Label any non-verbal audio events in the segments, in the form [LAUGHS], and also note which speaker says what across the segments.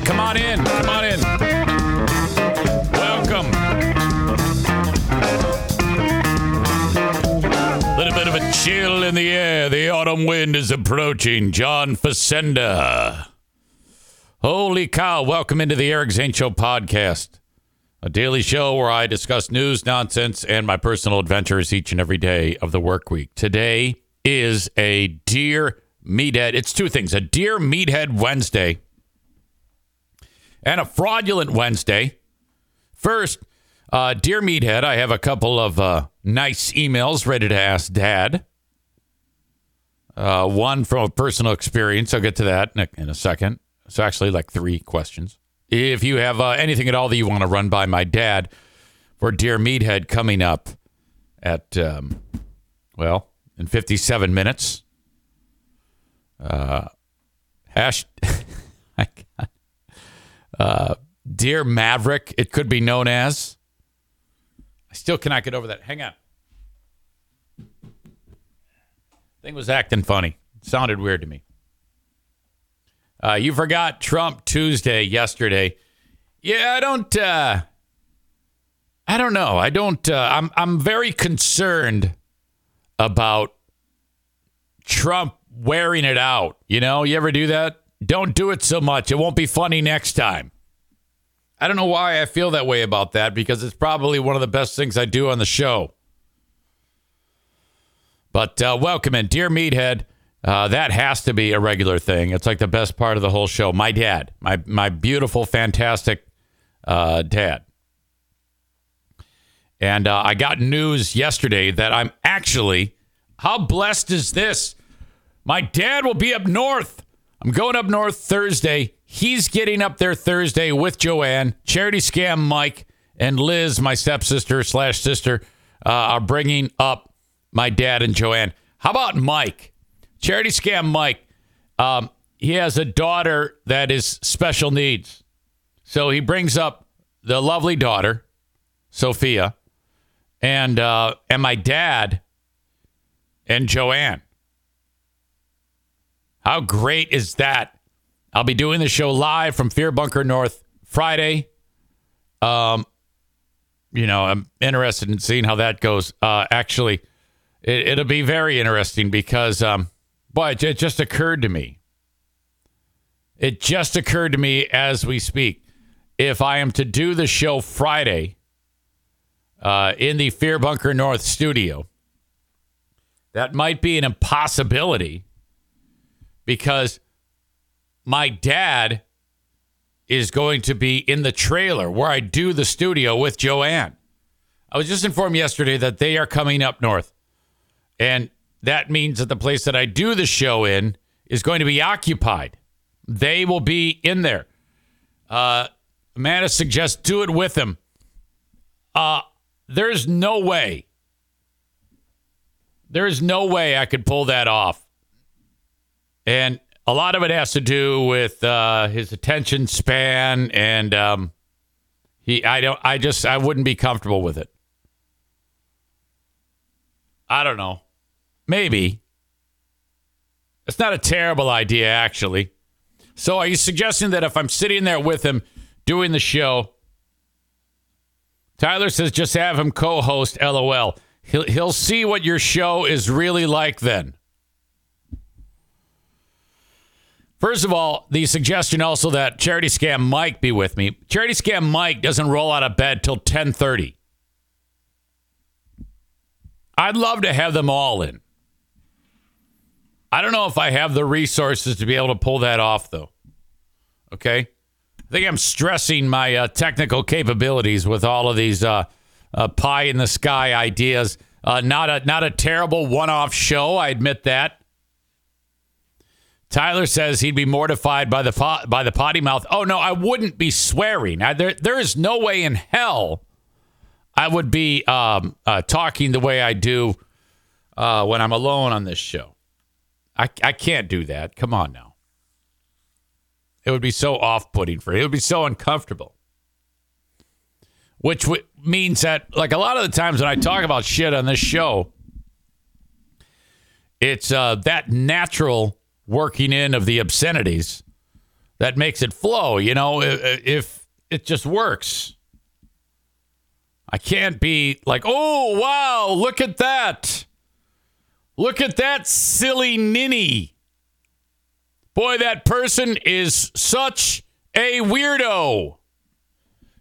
Speaker 1: come on in. Come on in. Welcome. A Little bit of a chill in the air. The autumn wind is approaching. John Facenda. Holy cow. Welcome into the Eric Zane Show podcast, a daily show where I discuss news, nonsense, and my personal adventures each and every day of the work week. Today is a Dear Meathead. It's two things a Dear Meathead Wednesday and a Fraudulent Wednesday. First, uh, Dear Meathead, I have a couple of uh, nice emails ready to ask Dad. Uh, one from a personal experience. I'll get to that in a, in a second. It's actually like three questions. If you have uh, anything at all that you want to run by my dad for Dear Meathead coming up at, um, well, in 57 minutes. Uh, hash. [LAUGHS] I uh, Dear Maverick, it could be known as. I still cannot get over that. Hang on. Thing was acting funny. sounded weird to me. Uh, you forgot Trump Tuesday yesterday. Yeah, I don't. Uh, I don't know. I don't. Uh, I'm. I'm very concerned about Trump wearing it out. You know, you ever do that? Don't do it so much. It won't be funny next time. I don't know why I feel that way about that because it's probably one of the best things I do on the show. But uh, welcome in, dear Meathead. Uh, that has to be a regular thing. It's like the best part of the whole show. My dad, my my beautiful, fantastic uh, dad. And uh, I got news yesterday that I'm actually. How blessed is this? My dad will be up north. I'm going up north Thursday. He's getting up there Thursday with Joanne, Charity Scam Mike, and Liz, my stepsister slash sister, uh, are bringing up my dad and Joanne. How about Mike? Charity Scam Mike. Um, he has a daughter that is special needs. So he brings up the lovely daughter, Sophia, and uh, and my dad and Joanne. How great is that? I'll be doing the show live from Fear Bunker North Friday. Um, you know, I'm interested in seeing how that goes. Uh, actually, it, will be very interesting because, um, boy, it, it just occurred to me. It just occurred to me as we speak. If I am to do the show Friday uh, in the Fear Bunker North studio, that might be an impossibility because my dad is going to be in the trailer where I do the studio with Joanne. I was just informed yesterday that they are coming up north. And that means that the place that I do the show in is going to be occupied. They will be in there. Uh, Amanda suggests do it with him. Uh, there's no way. There is no way I could pull that off. And a lot of it has to do with uh, his attention span, and um, he. I don't. I just. I wouldn't be comfortable with it. I don't know. Maybe. It's not a terrible idea, actually. So, are you suggesting that if I'm sitting there with him doing the show, Tyler says just have him co-host? LOL. He'll he'll see what your show is really like then. First of all, the suggestion also that Charity Scam Mike be with me. Charity Scam Mike doesn't roll out of bed till 10:30. I'd love to have them all in. I don't know if I have the resources to be able to pull that off though. Okay? I think I'm stressing my uh, technical capabilities with all of these uh, uh, pie in the sky ideas. Uh, not a not a terrible one-off show, I admit that. Tyler says he'd be mortified by the by the potty mouth. Oh no, I wouldn't be swearing. I, there there is no way in hell I would be um, uh, talking the way I do uh, when I'm alone on this show. I I can't do that. Come on now. It would be so off-putting for. It would be so uncomfortable. Which w- means that, like a lot of the times when I talk about shit on this show, it's uh, that natural working in of the obscenities that makes it flow. You know, if it just works. I can't be like, oh, wow, look at that. Look at that silly ninny. Boy, that person is such a weirdo.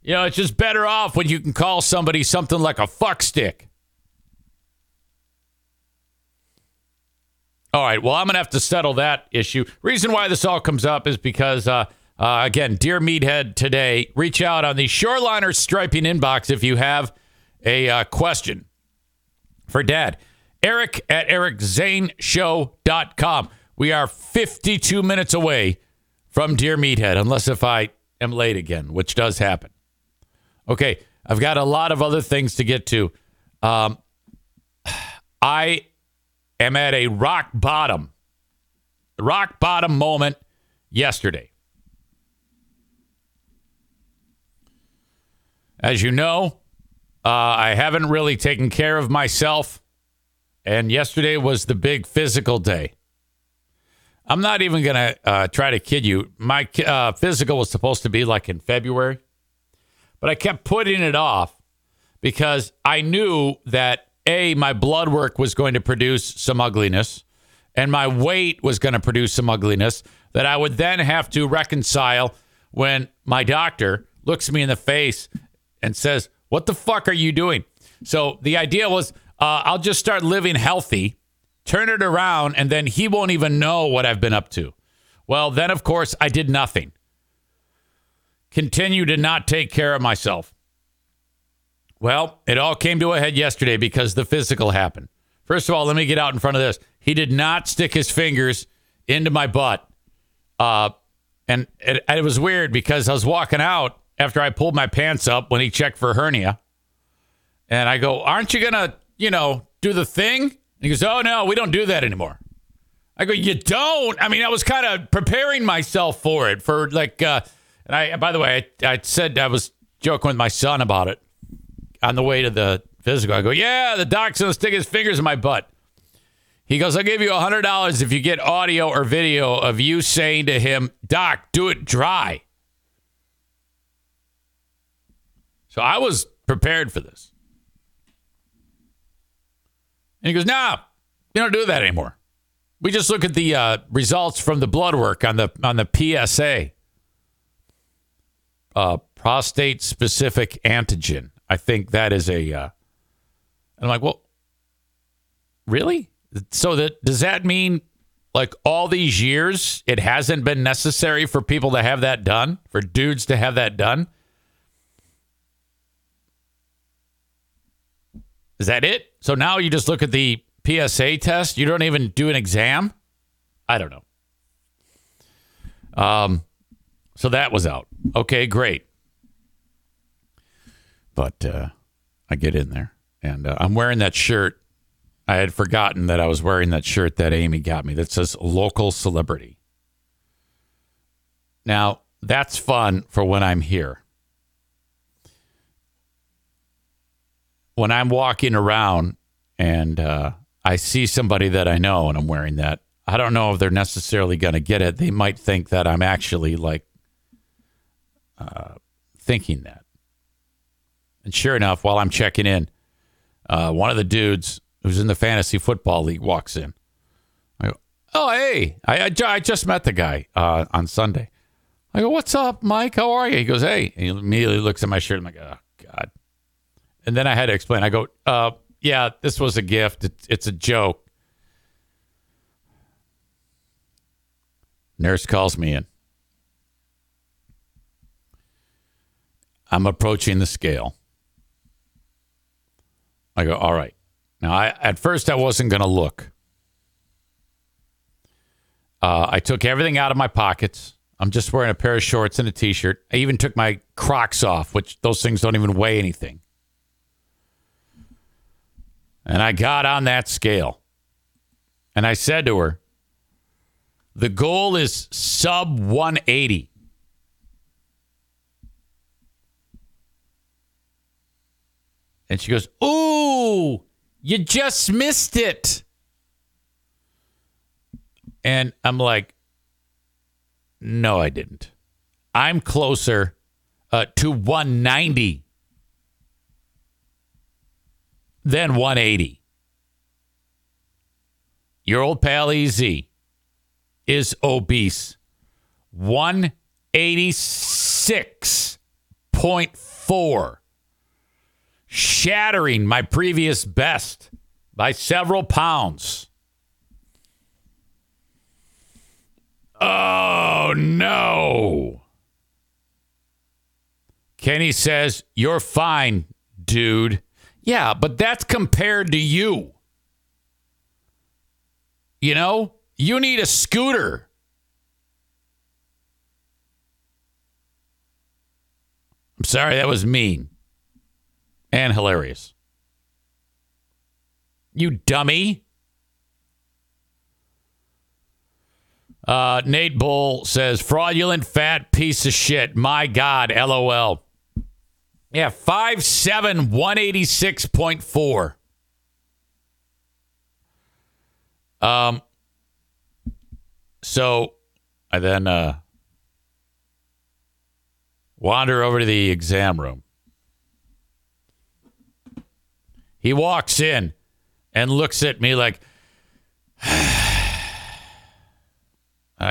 Speaker 1: You know, it's just better off when you can call somebody something like a fuckstick. All right. Well, I'm going to have to settle that issue. Reason why this all comes up is because, uh, uh, again, Dear Meathead today, reach out on the Shoreliner Striping inbox if you have a uh, question for Dad. Eric at ericzaneshow.com. We are 52 minutes away from Dear Meathead, unless if I am late again, which does happen. Okay, I've got a lot of other things to get to. Um, [SIGHS] I am at a rock bottom, rock bottom moment yesterday. As you know, uh, I haven't really taken care of myself, and yesterday was the big physical day. I'm not even going to uh, try to kid you. My uh, physical was supposed to be like in February, but I kept putting it off because I knew that A, my blood work was going to produce some ugliness and my weight was going to produce some ugliness that I would then have to reconcile when my doctor looks me in the face and says, What the fuck are you doing? So the idea was uh, I'll just start living healthy turn it around, and then he won't even know what I've been up to. Well, then, of course, I did nothing. Continue to not take care of myself. Well, it all came to a head yesterday because the physical happened. First of all, let me get out in front of this. He did not stick his fingers into my butt. Uh, and it, it was weird because I was walking out after I pulled my pants up when he checked for hernia. And I go, Aren't you going to, you know, do the thing? And he goes, Oh, no, we don't do that anymore. I go, You don't? I mean, I was kind of preparing myself for it, for like, uh, and I, by the way, I, I said I was joking with my son about it on the way to the physical. I go, Yeah, the doc's to stick his fingers in my butt. He goes, I'll give you $100 if you get audio or video of you saying to him, Doc, do it dry. So I was prepared for this. And he goes, "No, we don't do that anymore. We just look at the uh, results from the blood work on the on the PSA, uh, prostate specific antigen. I think that is a." Uh, I'm like, well, really? So that does that mean like all these years it hasn't been necessary for people to have that done, for dudes to have that done? Is that it? So now you just look at the PSA test. You don't even do an exam. I don't know. Um, so that was out. Okay, great. But uh, I get in there and uh, I'm wearing that shirt. I had forgotten that I was wearing that shirt that Amy got me that says local celebrity. Now, that's fun for when I'm here. when I'm walking around and uh, I see somebody that I know and I'm wearing that, I don't know if they're necessarily going to get it. They might think that I'm actually like uh, thinking that. And sure enough, while I'm checking in, uh, one of the dudes who's in the fantasy football league walks in. I go, "Oh, hey, I, I, I just met the guy uh, on Sunday." I go, "What's up, Mike? How are you?" He goes, "Hey." And he immediately looks at my shirt. I'm like, "Oh God." And then I had to explain. I go, uh, yeah, this was a gift. It's, it's a joke. Nurse calls me in. I'm approaching the scale. I go, all right. Now, I, at first, I wasn't going to look. Uh, I took everything out of my pockets. I'm just wearing a pair of shorts and a t shirt. I even took my Crocs off, which those things don't even weigh anything. And I got on that scale. And I said to her, the goal is sub 180. And she goes, Ooh, you just missed it. And I'm like, No, I didn't. I'm closer uh, to 190 than 180. Your old pal EZ is obese. 186.4, shattering my previous best by several pounds. Oh, no. Kenny says, You're fine, dude. Yeah, but that's compared to you. You know, you need a scooter. I'm sorry, that was mean and hilarious. You dummy. Uh, Nate Bull says, fraudulent fat piece of shit. My God, LOL. Yeah, 5'7, 186.4. Um, so I then uh, wander over to the exam room. He walks in and looks at me like, [SIGHS] I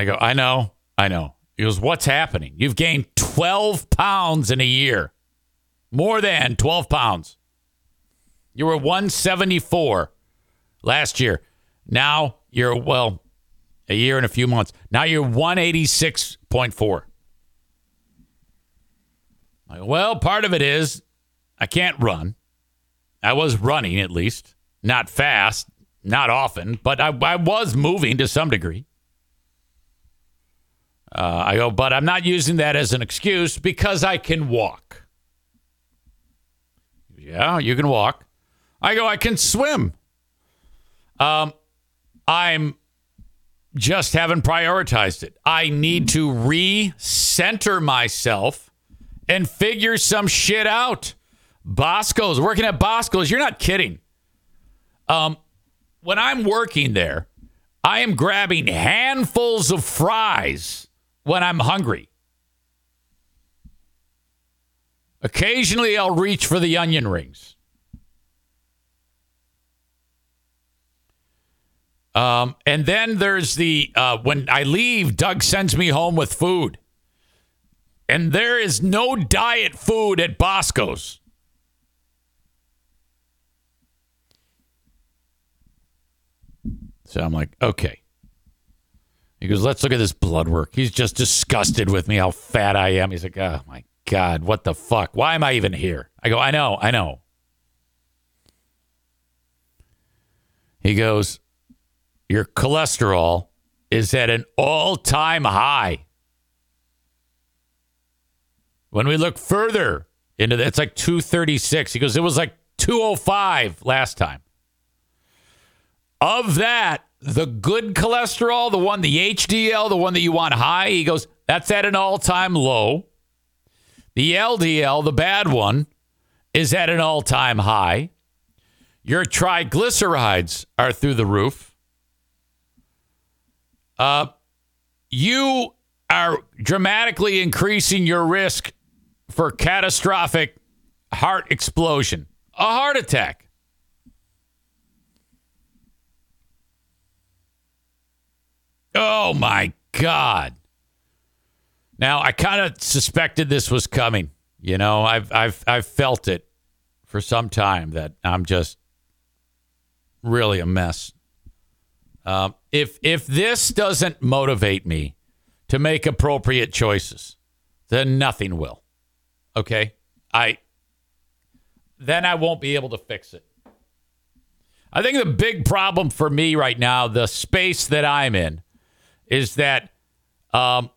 Speaker 1: go, I know, I know. He goes, What's happening? You've gained 12 pounds in a year, more than 12 pounds. You were 174 last year. Now you're, well, a year and a few months. Now you're 186.4. I go, well, part of it is I can't run. I was running at least, not fast, not often, but I, I was moving to some degree. Uh, I go, but I'm not using that as an excuse because I can walk. Yeah, you can walk. I go, I can swim. Um, I'm just haven't prioritized it. I need to recenter myself and figure some shit out. Bosco's working at Bosco's. You're not kidding. Um, when I'm working there, I am grabbing handfuls of fries when I'm hungry. Occasionally, I'll reach for the onion rings. Um, and then there's the uh, when I leave, Doug sends me home with food. And there is no diet food at Bosco's. So I'm like, okay. He goes, let's look at this blood work. He's just disgusted with me how fat I am. He's like, oh my God, what the fuck? Why am I even here? I go, I know, I know. He goes, your cholesterol is at an all time high. When we look further into that, it's like 236. He goes, it was like 205 last time. Of that, the good cholesterol, the one, the HDL, the one that you want high, he goes, that's at an all time low. The LDL, the bad one, is at an all time high. Your triglycerides are through the roof. Uh, you are dramatically increasing your risk for catastrophic heart explosion, a heart attack. Oh my God. Now I kind of suspected this was coming. You know, I've I've I've felt it for some time that I'm just really a mess. Um, if if this doesn't motivate me to make appropriate choices, then nothing will. Okay, I then I won't be able to fix it. I think the big problem for me right now, the space that I'm in, is that um,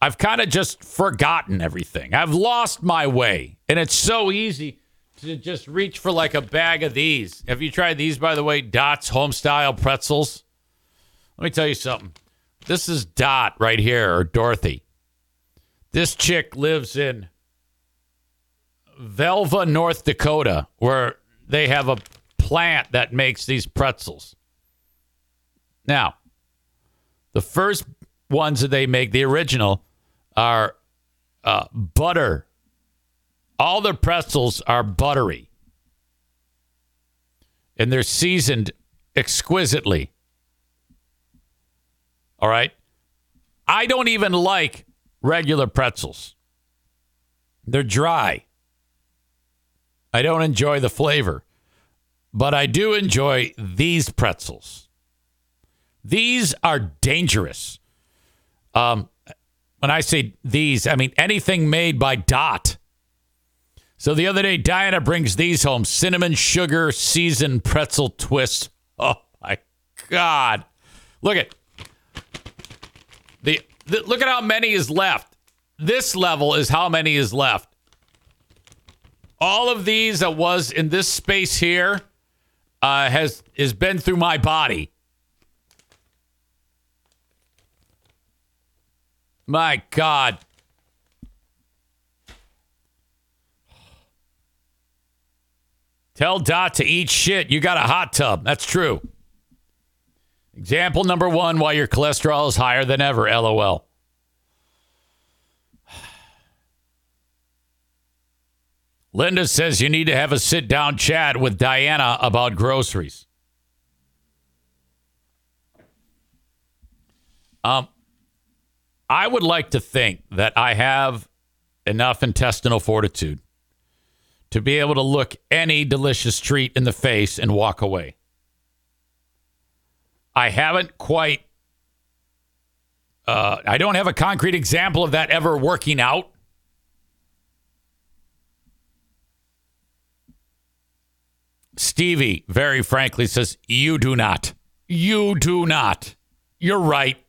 Speaker 1: I've kind of just forgotten everything. I've lost my way, and it's so easy to just reach for like a bag of these. Have you tried these, by the way? Dot's home style pretzels. Let me tell you something. This is Dot right here, or Dorothy. This chick lives in Velva, North Dakota, where they have a plant that makes these pretzels. Now, the first ones that they make, the original, are uh, butter. All the pretzels are buttery. And they're seasoned exquisitely. All right. I don't even like regular pretzels, they're dry. I don't enjoy the flavor, but I do enjoy these pretzels. These are dangerous. Um, when I say these, I mean anything made by Dot. So the other day, Diana brings these home cinnamon sugar seasoned pretzel twist. Oh my God. Look at the, the look at how many is left. This level is how many is left. All of these that was in this space here uh, has has been through my body. My God. Tell Dot to eat shit. You got a hot tub. That's true. Example number one why your cholesterol is higher than ever. LOL. Linda says you need to have a sit down chat with Diana about groceries. Um, I would like to think that I have enough intestinal fortitude to be able to look any delicious treat in the face and walk away. I haven't quite, uh, I don't have a concrete example of that ever working out. Stevie, very frankly, says, You do not. You do not. You're right.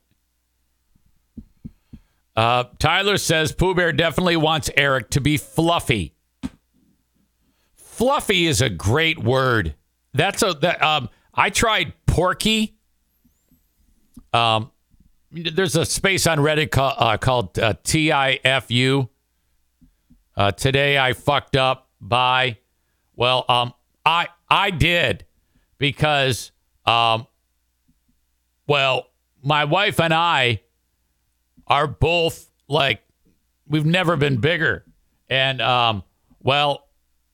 Speaker 1: Uh, Tyler says Pooh Bear definitely wants Eric to be fluffy. Fluffy is a great word. That's a that um I tried porky. Um there's a space on Reddit uh, called uh, TIFU. Uh, today I fucked up by well um I I did because um well my wife and I are both like we've never been bigger. And um, well,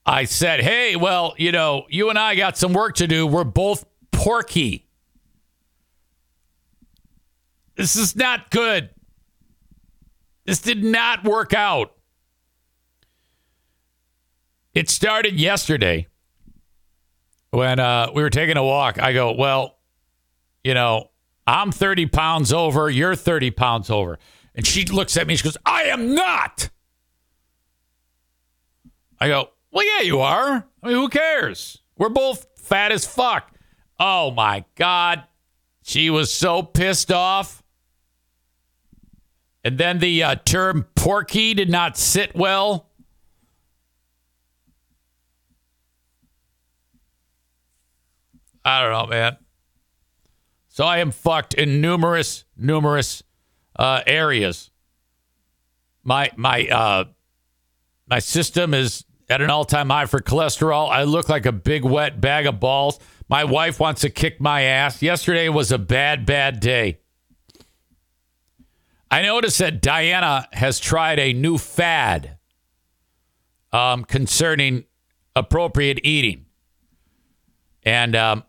Speaker 1: I said, hey, well, you know, you and I got some work to do. We're both porky. This is not good. This did not work out. It started yesterday when uh, we were taking a walk. I go, well, you know, I'm 30 pounds over. You're 30 pounds over. And she looks at me. She goes, I am not. I go, Well, yeah, you are. I mean, who cares? We're both fat as fuck. Oh my God. She was so pissed off. And then the uh, term porky did not sit well. I don't know, man. So I am fucked in numerous, numerous uh, areas. My my uh, my system is at an all time high for cholesterol. I look like a big wet bag of balls. My wife wants to kick my ass. Yesterday was a bad, bad day. I noticed that Diana has tried a new fad um, concerning appropriate eating. And um,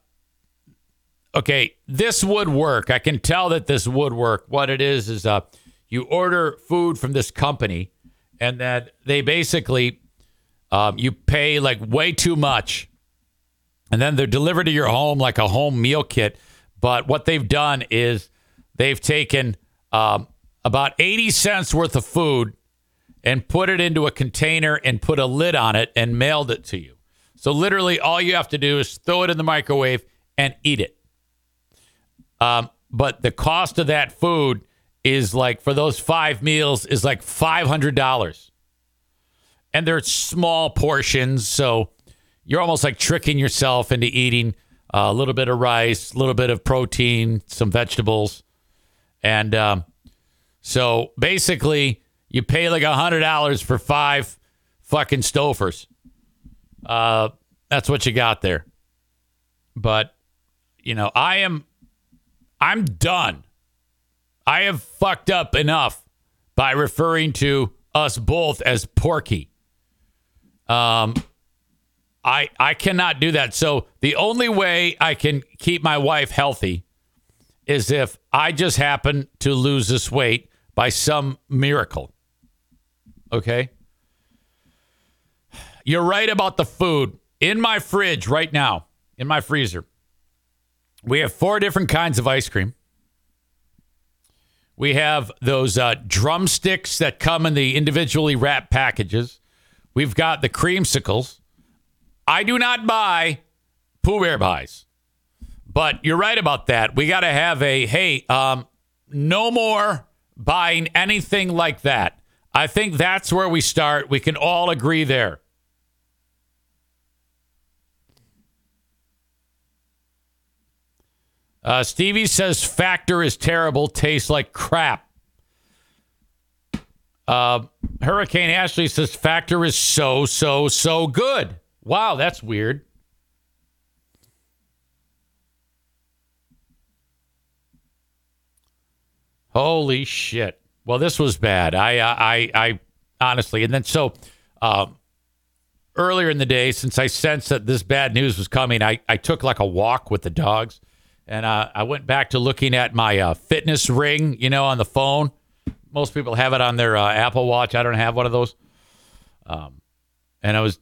Speaker 1: okay, this would work. I can tell that this would work. What it is is uh, you order food from this company, and that they basically um, you pay like way too much, and then they're delivered to your home like a home meal kit. But what they've done is they've taken um, about eighty cents worth of food and put it into a container and put a lid on it and mailed it to you. So literally, all you have to do is throw it in the microwave and eat it. Um, but the cost of that food is like for those five meals is like five hundred dollars, and they're small portions, so you're almost like tricking yourself into eating a little bit of rice, a little bit of protein, some vegetables, and um, so basically you pay like a hundred dollars for five fucking Stouffer's. Uh, that's what you got there. But you know, I am I'm done I have fucked up enough by referring to us both as Porky. Um, I I cannot do that. So the only way I can keep my wife healthy is if I just happen to lose this weight by some miracle. Okay? You're right about the food. In my fridge right now, in my freezer, we have four different kinds of ice cream. We have those uh, drumsticks that come in the individually wrapped packages. We've got the creamsicles. I do not buy Pooh Bear pies, but you're right about that. We got to have a hey, um, no more buying anything like that. I think that's where we start. We can all agree there. Uh, Stevie says Factor is terrible, tastes like crap. Uh, Hurricane Ashley says Factor is so, so, so good. Wow, that's weird. Holy shit. Well, this was bad. I, I, I, honestly, and then so um, earlier in the day, since I sensed that this bad news was coming, I, I took like a walk with the dogs and uh, I went back to looking at my uh, fitness ring, you know, on the phone. Most people have it on their uh, Apple Watch. I don't have one of those. Um, and I was,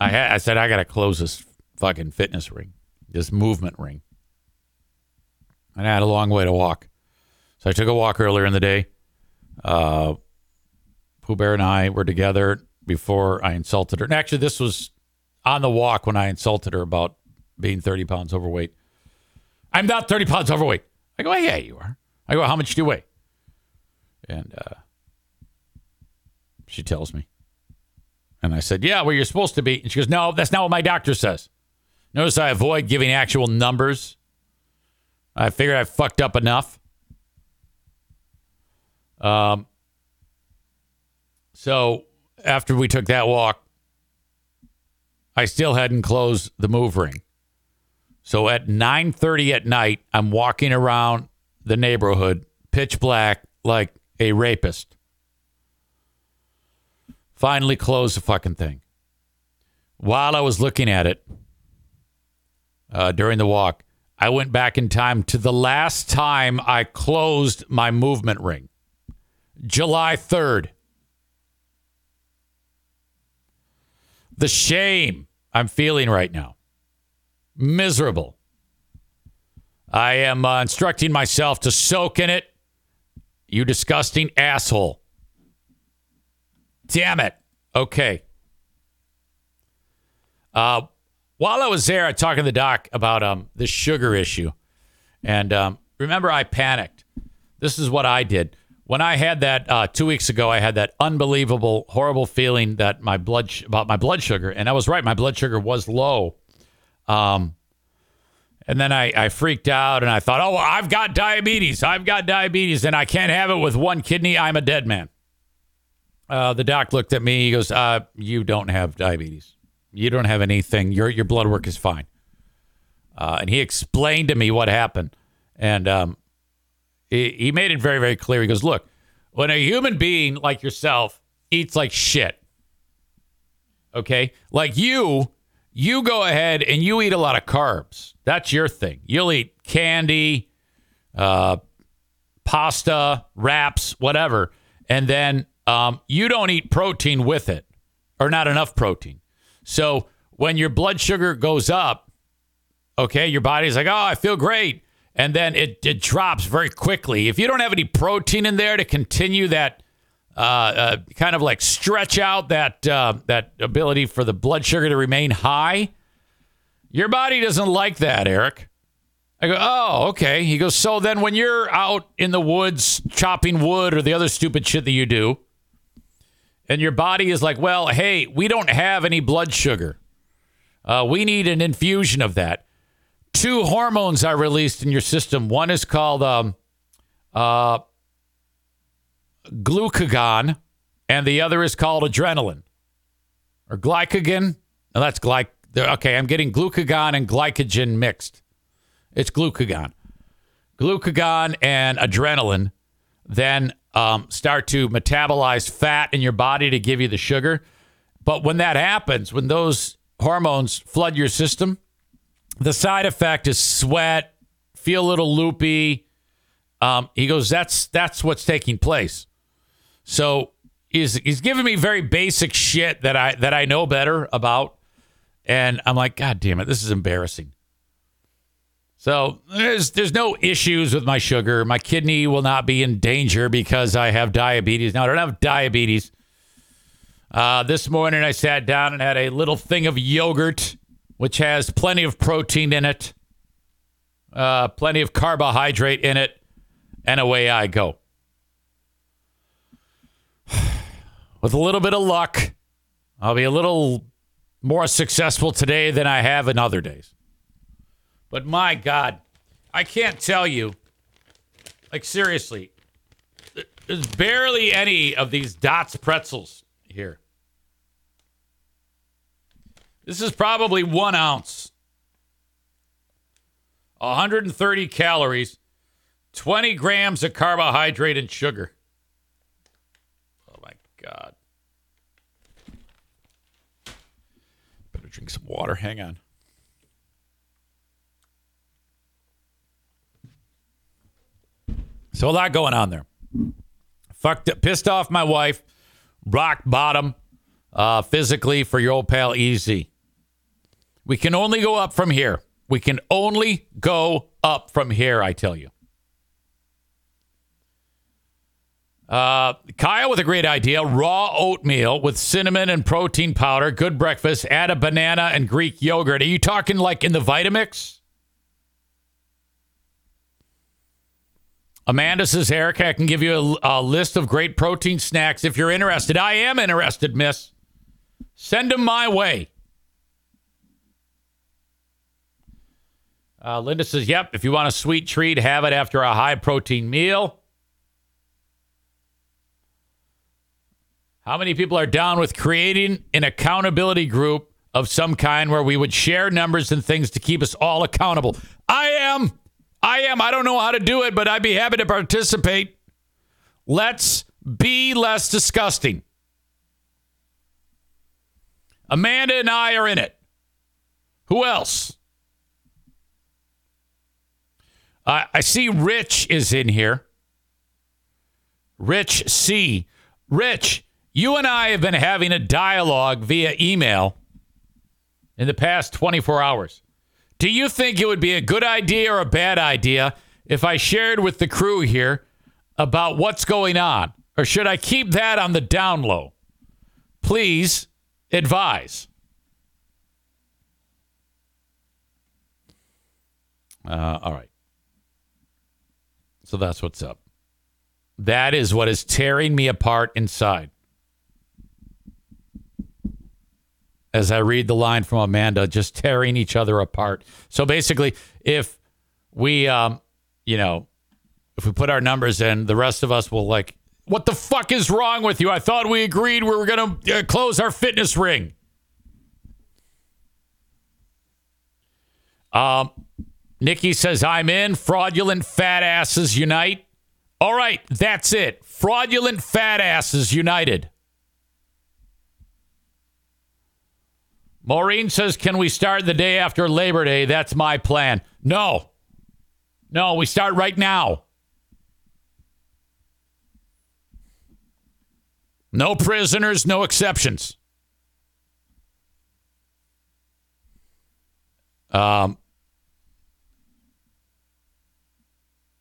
Speaker 1: I I said, I got to close this fucking fitness ring, this movement ring. And I had a long way to walk. So I took a walk earlier in the day. Uh, Pooh Bear and I were together before I insulted her. And actually, this was on the walk when I insulted her about being 30 pounds overweight. I'm not 30 pounds overweight. I go, yeah, you are. I go, how much do you weigh? And uh, she tells me. And I said, yeah, well, you're supposed to be. And she goes, no, that's not what my doctor says. Notice I avoid giving actual numbers. I figured I fucked up enough. Um, so after we took that walk, I still hadn't closed the move ring. So at 9:30 at night, I'm walking around the neighborhood, pitch black, like a rapist. Finally closed the fucking thing. While I was looking at it uh, during the walk, I went back in time to the last time I closed my movement ring, July 3rd. The shame I'm feeling right now miserable. I am uh, instructing myself to soak in it. You disgusting asshole. Damn it. Okay. Uh, while I was there, I talked to the doc about um, the sugar issue. And um, remember, I panicked. This is what I did. When I had that uh, two weeks ago, I had that unbelievable, horrible feeling that my blood sh- about my blood sugar, and I was right. My blood sugar was low, um, and then I, I freaked out and I thought, oh, I've got diabetes. I've got diabetes and I can't have it with one kidney. I'm a dead man. Uh, the doc looked at me. He goes, uh, You don't have diabetes. You don't have anything. Your, your blood work is fine. Uh, and he explained to me what happened. And um, he, he made it very, very clear. He goes, Look, when a human being like yourself eats like shit, okay, like you you go ahead and you eat a lot of carbs. That's your thing. You'll eat candy, uh, pasta, wraps, whatever. And then um, you don't eat protein with it or not enough protein. So when your blood sugar goes up, okay, your body's like, oh, I feel great. And then it, it drops very quickly. If you don't have any protein in there to continue that uh, uh, kind of like stretch out that uh, that ability for the blood sugar to remain high. Your body doesn't like that, Eric. I go, oh, okay. He goes, so then when you're out in the woods chopping wood or the other stupid shit that you do, and your body is like, well, hey, we don't have any blood sugar. Uh, we need an infusion of that. Two hormones are released in your system. One is called um, uh, glucagon, and the other is called adrenaline or glycogen. No, that's glyc. Okay, I'm getting glucagon and glycogen mixed. It's glucagon. Glucagon and adrenaline then um, start to metabolize fat in your body to give you the sugar. But when that happens, when those hormones flood your system, the side effect is sweat, feel a little loopy. Um, he goes, that's that's what's taking place. So he's he's giving me very basic shit that I that I know better about, and I'm like, God damn it, this is embarrassing. So there's there's no issues with my sugar. My kidney will not be in danger because I have diabetes. Now I don't have diabetes. Uh, this morning I sat down and had a little thing of yogurt, which has plenty of protein in it, uh, plenty of carbohydrate in it, and away I go. With a little bit of luck, I'll be a little more successful today than I have in other days. But my God, I can't tell you. Like, seriously, there's barely any of these Dots pretzels here. This is probably one ounce. 130 calories, 20 grams of carbohydrate and sugar. Oh my God. Better drink some water. Hang on. So a lot going on there. Fucked up, pissed off my wife, rock bottom uh, physically for your old pal EZ. We can only go up from here. We can only go up from here, I tell you. Uh, Kyle with a great idea raw oatmeal with cinnamon and protein powder. Good breakfast. Add a banana and Greek yogurt. Are you talking like in the Vitamix? Amanda says, Eric, I can give you a, a, list of great protein snacks if you're interested. I am interested, miss. Send them my way. Uh, Linda says, yep, if you want a sweet treat, have it after a high protein meal. How many people are down with creating an accountability group of some kind where we would share numbers and things to keep us all accountable? I am. I am. I don't know how to do it, but I'd be happy to participate. Let's be less disgusting. Amanda and I are in it. Who else? Uh, I see Rich is in here. Rich C. Rich, you and I have been having a dialogue via email in the past 24 hours. Do you think it would be a good idea or a bad idea if I shared with the crew here about what's going on? Or should I keep that on the down low? Please advise. Uh, all right. So that's what's up. That is what is tearing me apart inside. As I read the line from Amanda, just tearing each other apart. So basically, if we, um, you know, if we put our numbers in, the rest of us will like, what the fuck is wrong with you? I thought we agreed we were going to uh, close our fitness ring. Um, Nikki says, I'm in. Fraudulent fat asses unite. All right, that's it. Fraudulent fat asses united. Maureen says, Can we start the day after Labor Day? That's my plan. No. No, we start right now. No prisoners, no exceptions. Um,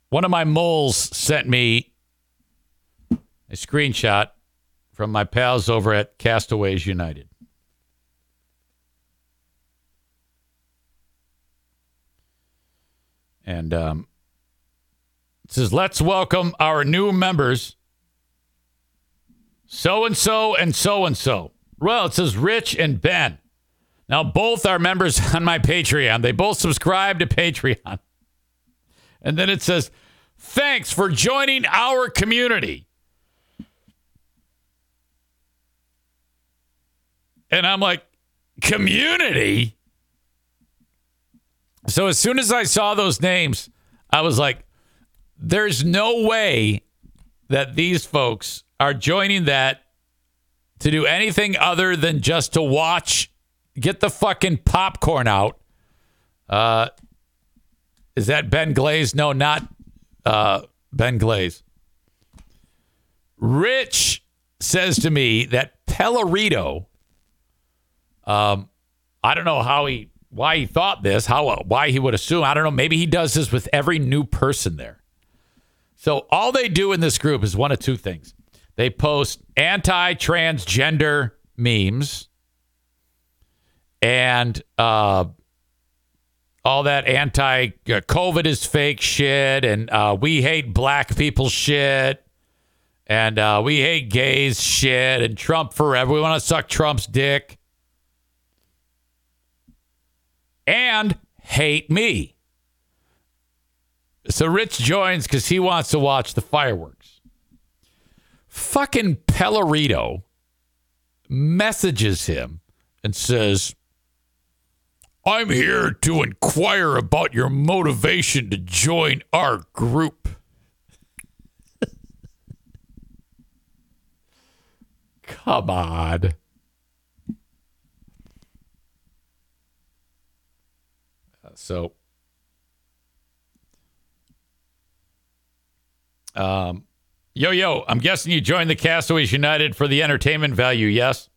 Speaker 1: one of my moles sent me a screenshot from my pals over at Castaways United. And um, it says, let's welcome our new members, so and so and so and so. Well, it says Rich and Ben. Now, both are members [LAUGHS] on my Patreon. They both subscribe to Patreon. And then it says, thanks for joining our community. And I'm like, community? So as soon as I saw those names, I was like, there's no way that these folks are joining that to do anything other than just to watch, get the fucking popcorn out. Uh, is that Ben Glaze? No, not uh, Ben Glaze. Rich says to me that Pellerito, um, I don't know how he, why he thought this, how, why he would assume. I don't know. Maybe he does this with every new person there. So all they do in this group is one of two things. They post anti-transgender memes and uh, all that anti COVID is fake shit, and uh, we hate black people shit, and uh, we hate gays shit, and Trump forever. We want to suck Trump's dick, and hate me. So Rich joins because he wants to watch the fireworks. Fucking Pellerito messages him and says, I'm here to inquire about your motivation to join our group. [LAUGHS] Come on. So, um, yo, yo, I'm guessing you joined the Castaways United for the entertainment value, yes?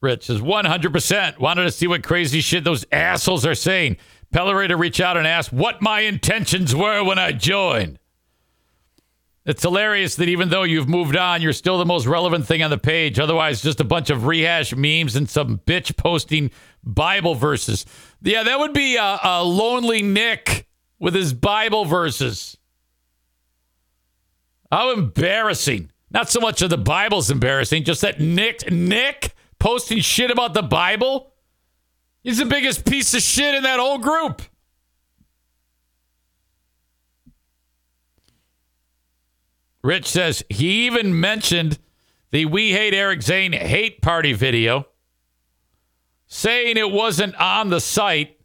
Speaker 1: Rich says 100%. Wanted to see what crazy shit those assholes are saying. Pellerito reach out and ask what my intentions were when I joined. It's hilarious that even though you've moved on, you're still the most relevant thing on the page. Otherwise, just a bunch of rehash memes and some bitch posting Bible verses. Yeah, that would be a, a lonely Nick with his Bible verses. How embarrassing. Not so much of the Bible's embarrassing, just that Nick, Nick posting shit about the Bible. He's the biggest piece of shit in that whole group. Rich says he even mentioned the We Hate Eric Zane hate party video, saying it wasn't on the site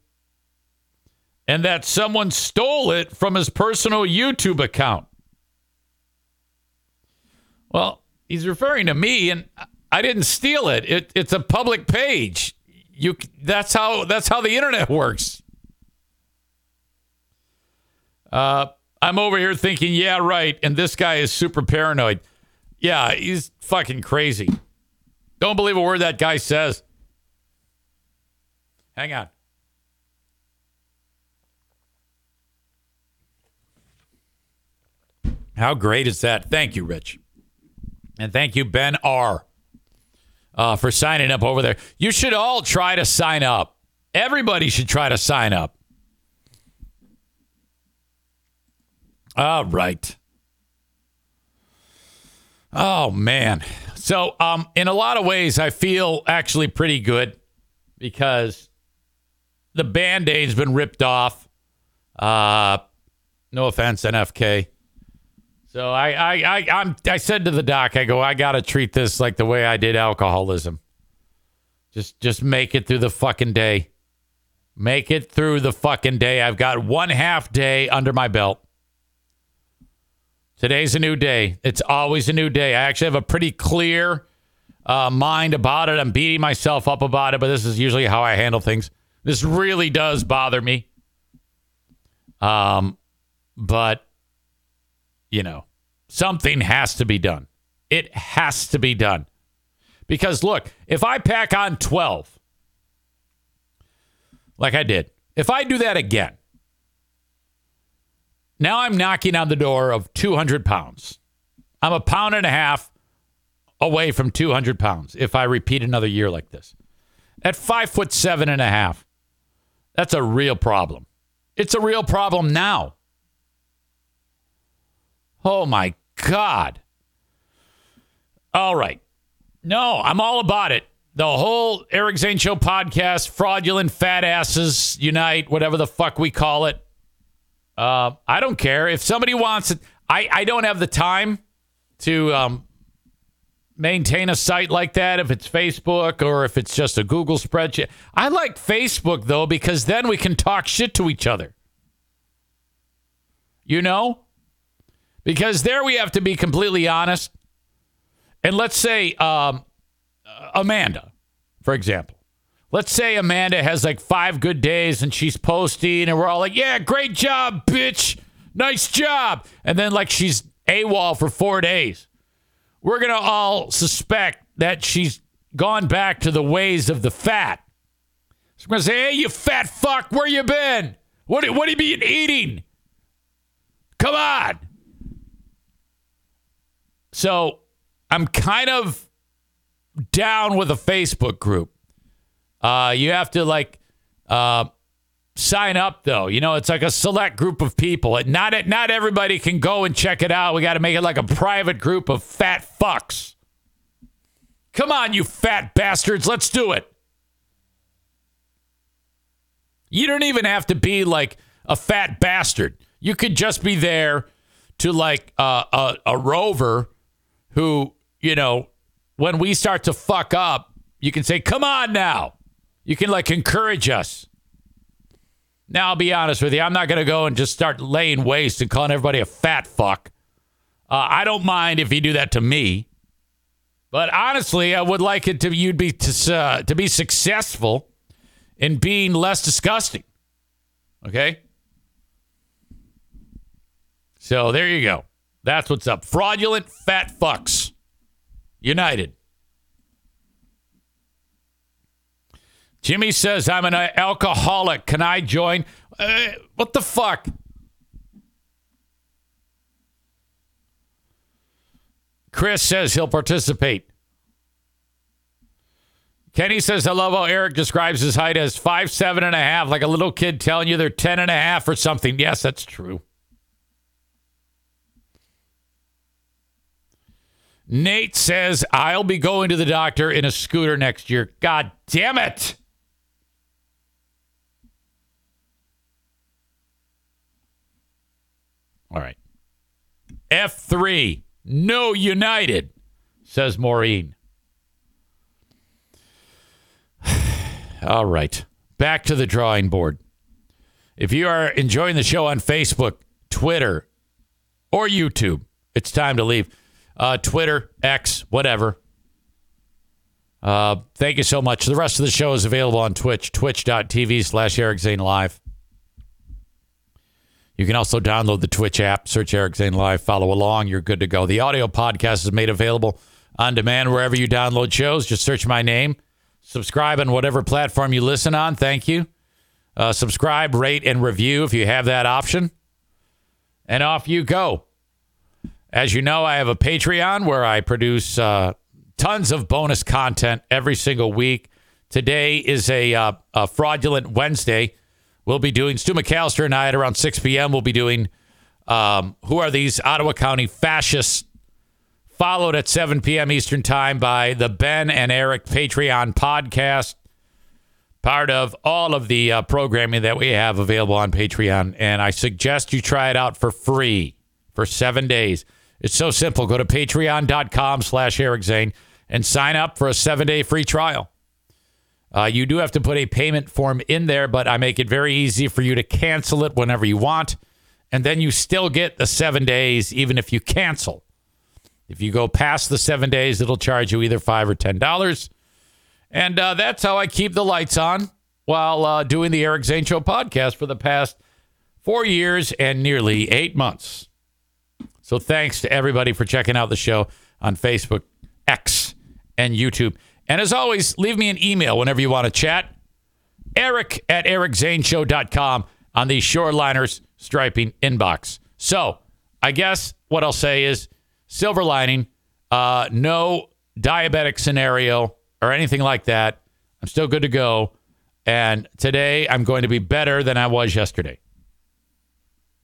Speaker 1: and that someone stole it from his personal YouTube account. Well, he's referring to me, and I didn't steal it. it it's a public page. You that's how that's how the internet [LAUGHS] works. Uh, I'm over here thinking, yeah, right. And this guy is super paranoid. Yeah, he's fucking crazy. Don't believe a word that guy says. Hang on. How great is that? Thank you, Rich. And thank you, Ben R uh, for signing up over there. You should all try to sign up. Everybody should try to sign up. All right. Oh man. So um in a lot of ways I feel actually pretty good because the band-aid's been ripped off. Uh no offense, NFK. So I, I, I, I'm, I said to the doc, I go, I got to treat this like the way I did alcoholism. Just, just make it through the fucking day. Make it through the fucking day. I've got one half day under my belt. Today's a new day. It's always a new day. I actually have a pretty clear uh, mind about it. I'm beating myself up about it, but this is usually how I handle things. This really does bother me. Um, but you know, something has to be done. It has to be done. Because look, if I pack on 12, like I did, if I do that again, now I'm knocking on the door of 200 pounds. I'm a pound and a half away from 200 pounds if I repeat another year like this. At five foot seven and a half, that's a real problem. It's a real problem now. Oh my God. All right. No, I'm all about it. The whole Eric Zane Show podcast, fraudulent fat asses unite, whatever the fuck we call it. Uh, I don't care. If somebody wants it, I, I don't have the time to um, maintain a site like that if it's Facebook or if it's just a Google spreadsheet. I like Facebook though because then we can talk shit to each other. You know? Because there we have to be completely honest. And let's say um, Amanda, for example. Let's say Amanda has like five good days and she's posting, and we're all like, yeah, great job, bitch. Nice job. And then, like, she's AWOL for four days. We're going to all suspect that she's gone back to the ways of the fat. So we're going to say, hey, you fat fuck, where you been? What, what have you been eating? Come on. So I'm kind of down with a Facebook group. Uh, you have to like uh, sign up though. You know, it's like a select group of people. Not it, not everybody can go and check it out. We got to make it like a private group of fat fucks. Come on, you fat bastards, let's do it. You don't even have to be like a fat bastard. You could just be there to like uh, a, a rover who, you know, when we start to fuck up, you can say, come on now. You can like encourage us. Now, I'll be honest with you. I'm not going to go and just start laying waste and calling everybody a fat fuck. Uh, I don't mind if you do that to me. But honestly, I would like it to you'd be to, uh, to be successful in being less disgusting. Okay? So there you go. That's what's up. Fraudulent fat fucks. United. Jimmy says, I'm an alcoholic. Can I join? Uh, what the fuck? Chris says he'll participate. Kenny says, I love how Eric describes his height as five, seven and a half, like a little kid telling you they're ten and a half or something. Yes, that's true. Nate says, I'll be going to the doctor in a scooter next year. God damn it. All right. F3, no United, says Maureen. [SIGHS] All right. Back to the drawing board. If you are enjoying the show on Facebook, Twitter, or YouTube, it's time to leave. Uh, Twitter, X, whatever. Uh, thank you so much. The rest of the show is available on Twitch, twitch.tv slash Eric Zane Live. You can also download the Twitch app, search Eric Zane Live, follow along. You're good to go. The audio podcast is made available on demand wherever you download shows. Just search my name, subscribe on whatever platform you listen on. Thank you. Uh, subscribe, rate, and review if you have that option. And off you go. As you know, I have a Patreon where I produce uh, tons of bonus content every single week. Today is a, uh, a fraudulent Wednesday. We'll be doing Stu McAllister and I at around 6 p.m. We'll be doing um, Who Are These Ottawa County Fascists? Followed at 7 p.m. Eastern Time by the Ben and Eric Patreon podcast, part of all of the uh, programming that we have available on Patreon. And I suggest you try it out for free for seven days. It's so simple. Go to patreon.com slash Eric Zane and sign up for a seven day free trial. Uh, you do have to put a payment form in there, but I make it very easy for you to cancel it whenever you want. And then you still get the seven days, even if you cancel. If you go past the seven days, it'll charge you either five or ten dollars. And uh, that's how I keep the lights on while uh, doing the Eric Zane Show podcast for the past four years and nearly eight months. So thanks to everybody for checking out the show on Facebook, X, and YouTube. And as always, leave me an email whenever you want to chat. Eric at ericzaneshow.com on the Shoreliners striping inbox. So I guess what I'll say is silver lining, uh, no diabetic scenario or anything like that. I'm still good to go. And today I'm going to be better than I was yesterday.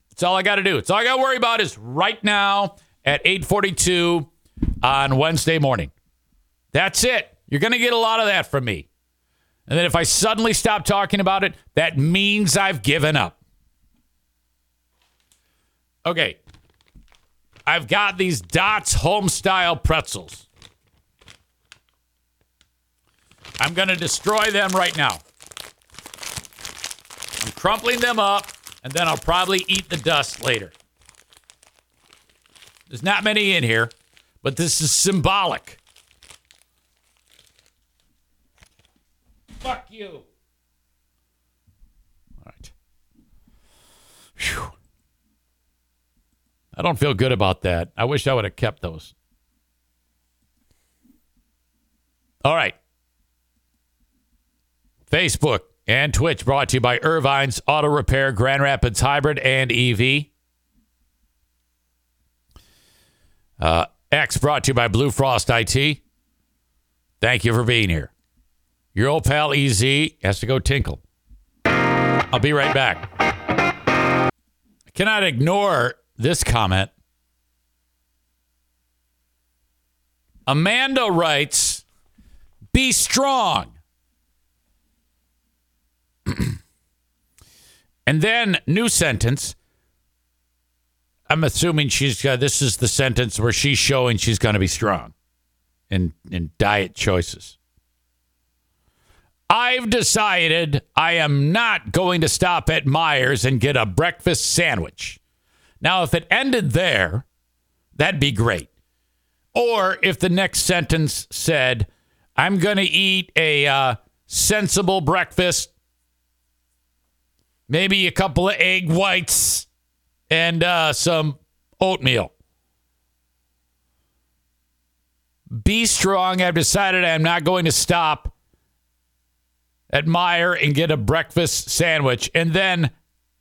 Speaker 1: That's all I got to do. It's all I got to worry about is right now at 8:42 on Wednesday morning. That's it. You're going to get a lot of that from me. And then if I suddenly stop talking about it, that means I've given up. Okay. I've got these Dot's home style pretzels. I'm going to destroy them right now. I'm crumpling them up, and then I'll probably eat the dust later. There's not many in here, but this is symbolic. Fuck you. All right. Whew. I don't feel good about that. I wish I would have kept those. All right. Facebook and Twitch brought to you by Ervine's Auto Repair, Grand Rapids Hybrid and EV. Uh, X brought to you by Blue Frost IT. Thank you for being here. Your old pal EZ has to go tinkle. I'll be right back. I cannot ignore this comment. Amanda writes, be strong. [CLEARS THROAT] and then, new sentence. I'm assuming she's uh, this is the sentence where she's showing she's going to be strong in in diet choices. I've decided I am not going to stop at Meijer and get a breakfast sandwich. Now, if it ended there, that'd be great. Or if the next sentence said, I'm going to eat a uh, sensible breakfast, maybe a couple of egg whites and uh, some oatmeal. Be strong. I've decided I'm not going to stop at Meijer and get a breakfast sandwich. And then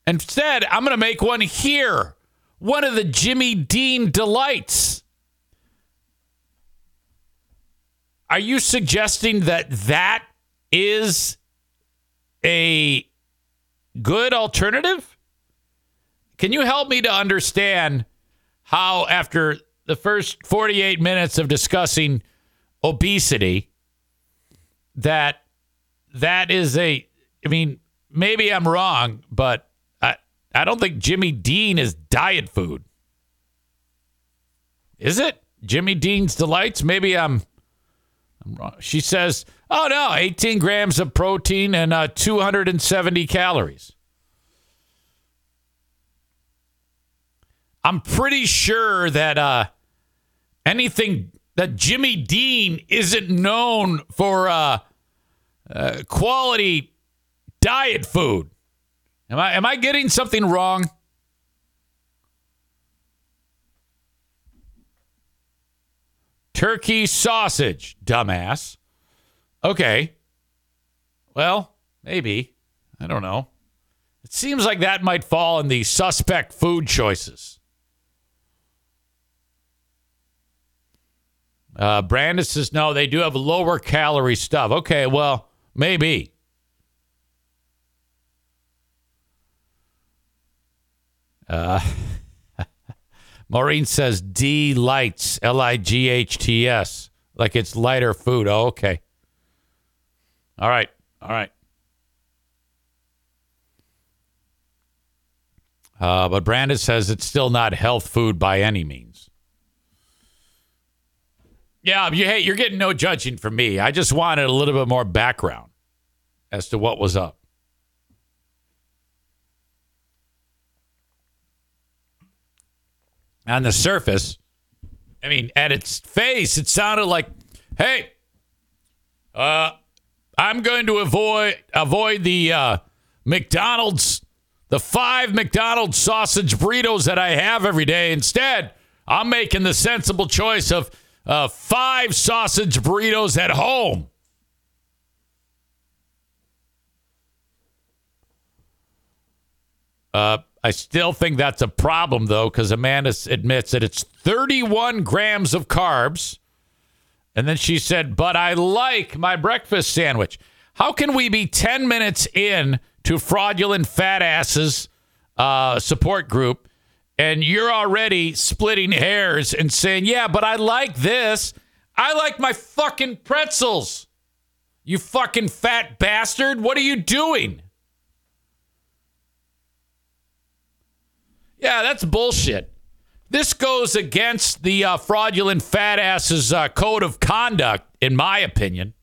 Speaker 1: instead, I'm going to make one here. One of the Jimmy Dean delights. Are you suggesting that that is a good alternative? Can you help me to understand how, after the first 48 minutes of discussing obesity, that that is a, I mean, maybe I'm wrong, but I, I don't think Jimmy Dean is diet food. Is it? Jimmy Dean's Delights? Maybe I'm, I'm wrong. She says, oh no, 18 grams of protein and uh, 270 calories. I'm pretty sure that uh, anything that Jimmy Dean isn't known for uh, uh, quality diet food. Am I am I getting something wrong? Turkey sausage, dumbass. Okay. Well, maybe. I don't know. It seems like that might fall in the suspect food choices. Uh, Brandon says, no, they do have lower calorie stuff. Okay, well, maybe. Uh, [LAUGHS] Maureen says D lights, L I G H T S, like it's lighter food. Oh, okay. All right. All right. Uh, but Brandon says it's still not health food by any means. Yeah, you, hey, you're getting no judging from me. I just wanted a little bit more background as to what was up. On the surface, I mean, at its face, it sounded like, "Hey, uh, I'm going to avoid avoid the uh, McDonald's, the five McDonald's sausage burritos that I have every day. Instead, I'm making the sensible choice of uh, five sausage burritos at home." Uh, I still think that's a problem, though, because Amanda admits that it's 31 grams of carbs. And then she said, But I like my breakfast sandwich. How can we be 10 minutes in to fraudulent fat asses uh, support group and you're already splitting hairs and saying, Yeah, but I like this. I like my fucking pretzels. You fucking fat bastard. What are you doing? Yeah, that's bullshit. This goes against the uh, fraudulent fat ass's uh, code of conduct, in my opinion.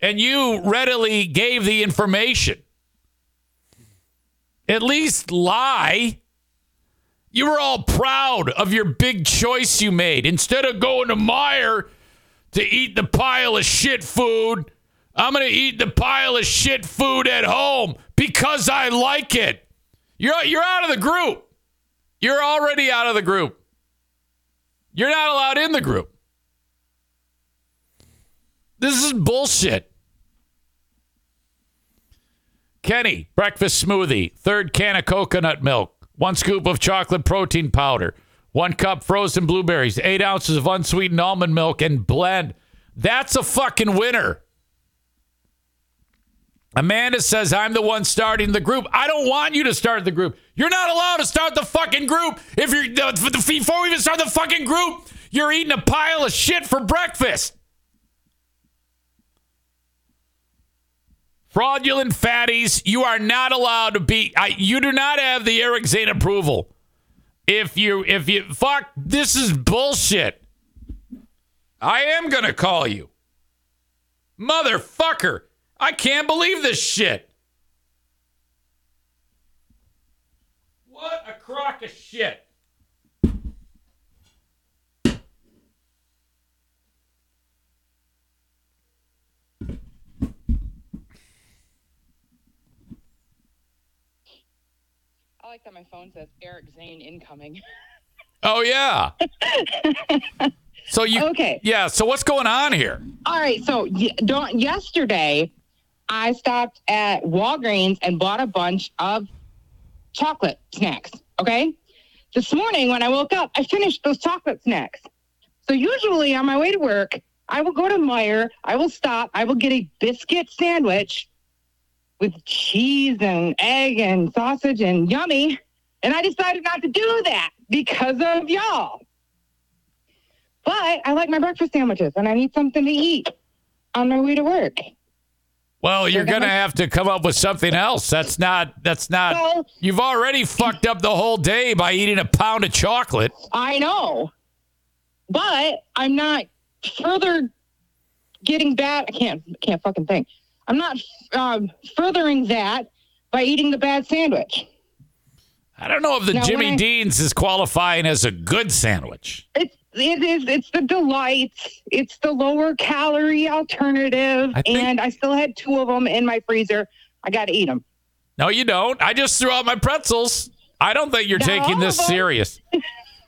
Speaker 1: And you readily gave the information. At least lie. You were all proud of your big choice you made. Instead of going to Meijer to eat the pile of shit food, I'm going to eat the pile of shit food at home because I like it. You're, you're out of the group. You're already out of the group. You're not allowed in the group. This is bullshit. Kenny, breakfast smoothie, third can of coconut milk, one scoop of chocolate protein powder, one cup frozen blueberries, eight ounces of unsweetened almond milk, and blend. That's a fucking winner. Amanda says, I'm the one starting the group. I don't want you to start the group. You're not allowed to start the fucking group. If you're, before we even start the fucking group, you're eating a pile of shit for breakfast. Fraudulent fatties, you are not allowed to be. I, you do not have the Eric Zane approval. If you, if you, fuck, this is bullshit. I am gonna call you, motherfucker. I can't believe this shit. What a crock of shit.
Speaker 2: That my phone says Eric Zane incoming. [LAUGHS]
Speaker 1: Oh yeah. so you
Speaker 2: Okay.
Speaker 1: Yeah. So what's going on here?
Speaker 2: All right, so y- don't, yesterday I stopped at Walgreens and bought a bunch of chocolate snacks. Okay, this morning when I woke up, I finished those chocolate snacks. So usually on my way to work, I will go to Meijer. I will stop. I will get a biscuit sandwich with cheese and egg and sausage and yummy. And I decided not to do that because of y'all. But I like my breakfast sandwiches and I need something to eat on my way to work.
Speaker 1: Well, you're
Speaker 2: gonna-
Speaker 1: gonna have to come up with something else. That's not. That's not.
Speaker 2: Well,
Speaker 1: You've already fucked up the whole day by eating a pound of chocolate.
Speaker 2: I know. But I'm not further getting bad. I can't can't fucking think. I'm not um, furthering that by eating the bad sandwich.
Speaker 1: I don't know if the
Speaker 2: Now,
Speaker 1: Jimmy
Speaker 2: I-
Speaker 1: Dean's is qualifying as a good sandwich.
Speaker 2: It's it is it's the delights. It's the lower calorie alternative,
Speaker 1: I think-
Speaker 2: and I still had two of them in my freezer. I got to eat them.
Speaker 1: No, you don't. I just threw out my pretzels. I don't think you're
Speaker 2: Not
Speaker 1: taking this serious.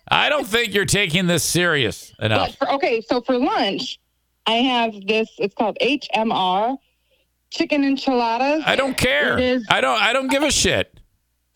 Speaker 1: I don't think you're taking this serious enough.
Speaker 2: for, okay, so for lunch, I have this. It's called HMR chicken enchiladas.
Speaker 1: I don't care.
Speaker 2: Is-
Speaker 1: I don't. I don't give a shit.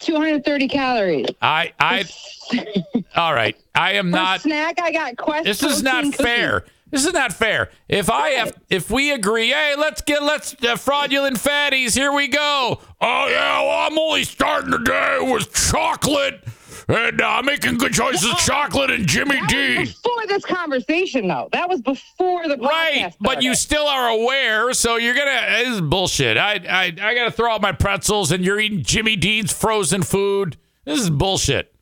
Speaker 2: 230 calories.
Speaker 1: I. I. [LAUGHS] All right. I am
Speaker 2: For
Speaker 1: not.
Speaker 2: snack. I got Quest.
Speaker 1: This is not
Speaker 2: cookies.
Speaker 1: fair. This is not fair. If I have, if we agree, hey, let's get let's uh, fraudulent fatties. Here we go. Oh yeah, well I'm only starting today with chocolate and uh, making good choices. Chocolate and Jimmy
Speaker 2: was before this conversation, though. That was before the podcast
Speaker 1: Right, but you still are aware, so you're gonna. This is bullshit. I I I gotta throw out my pretzels, and you're eating Jimmy Dean's frozen food. This is bullshit.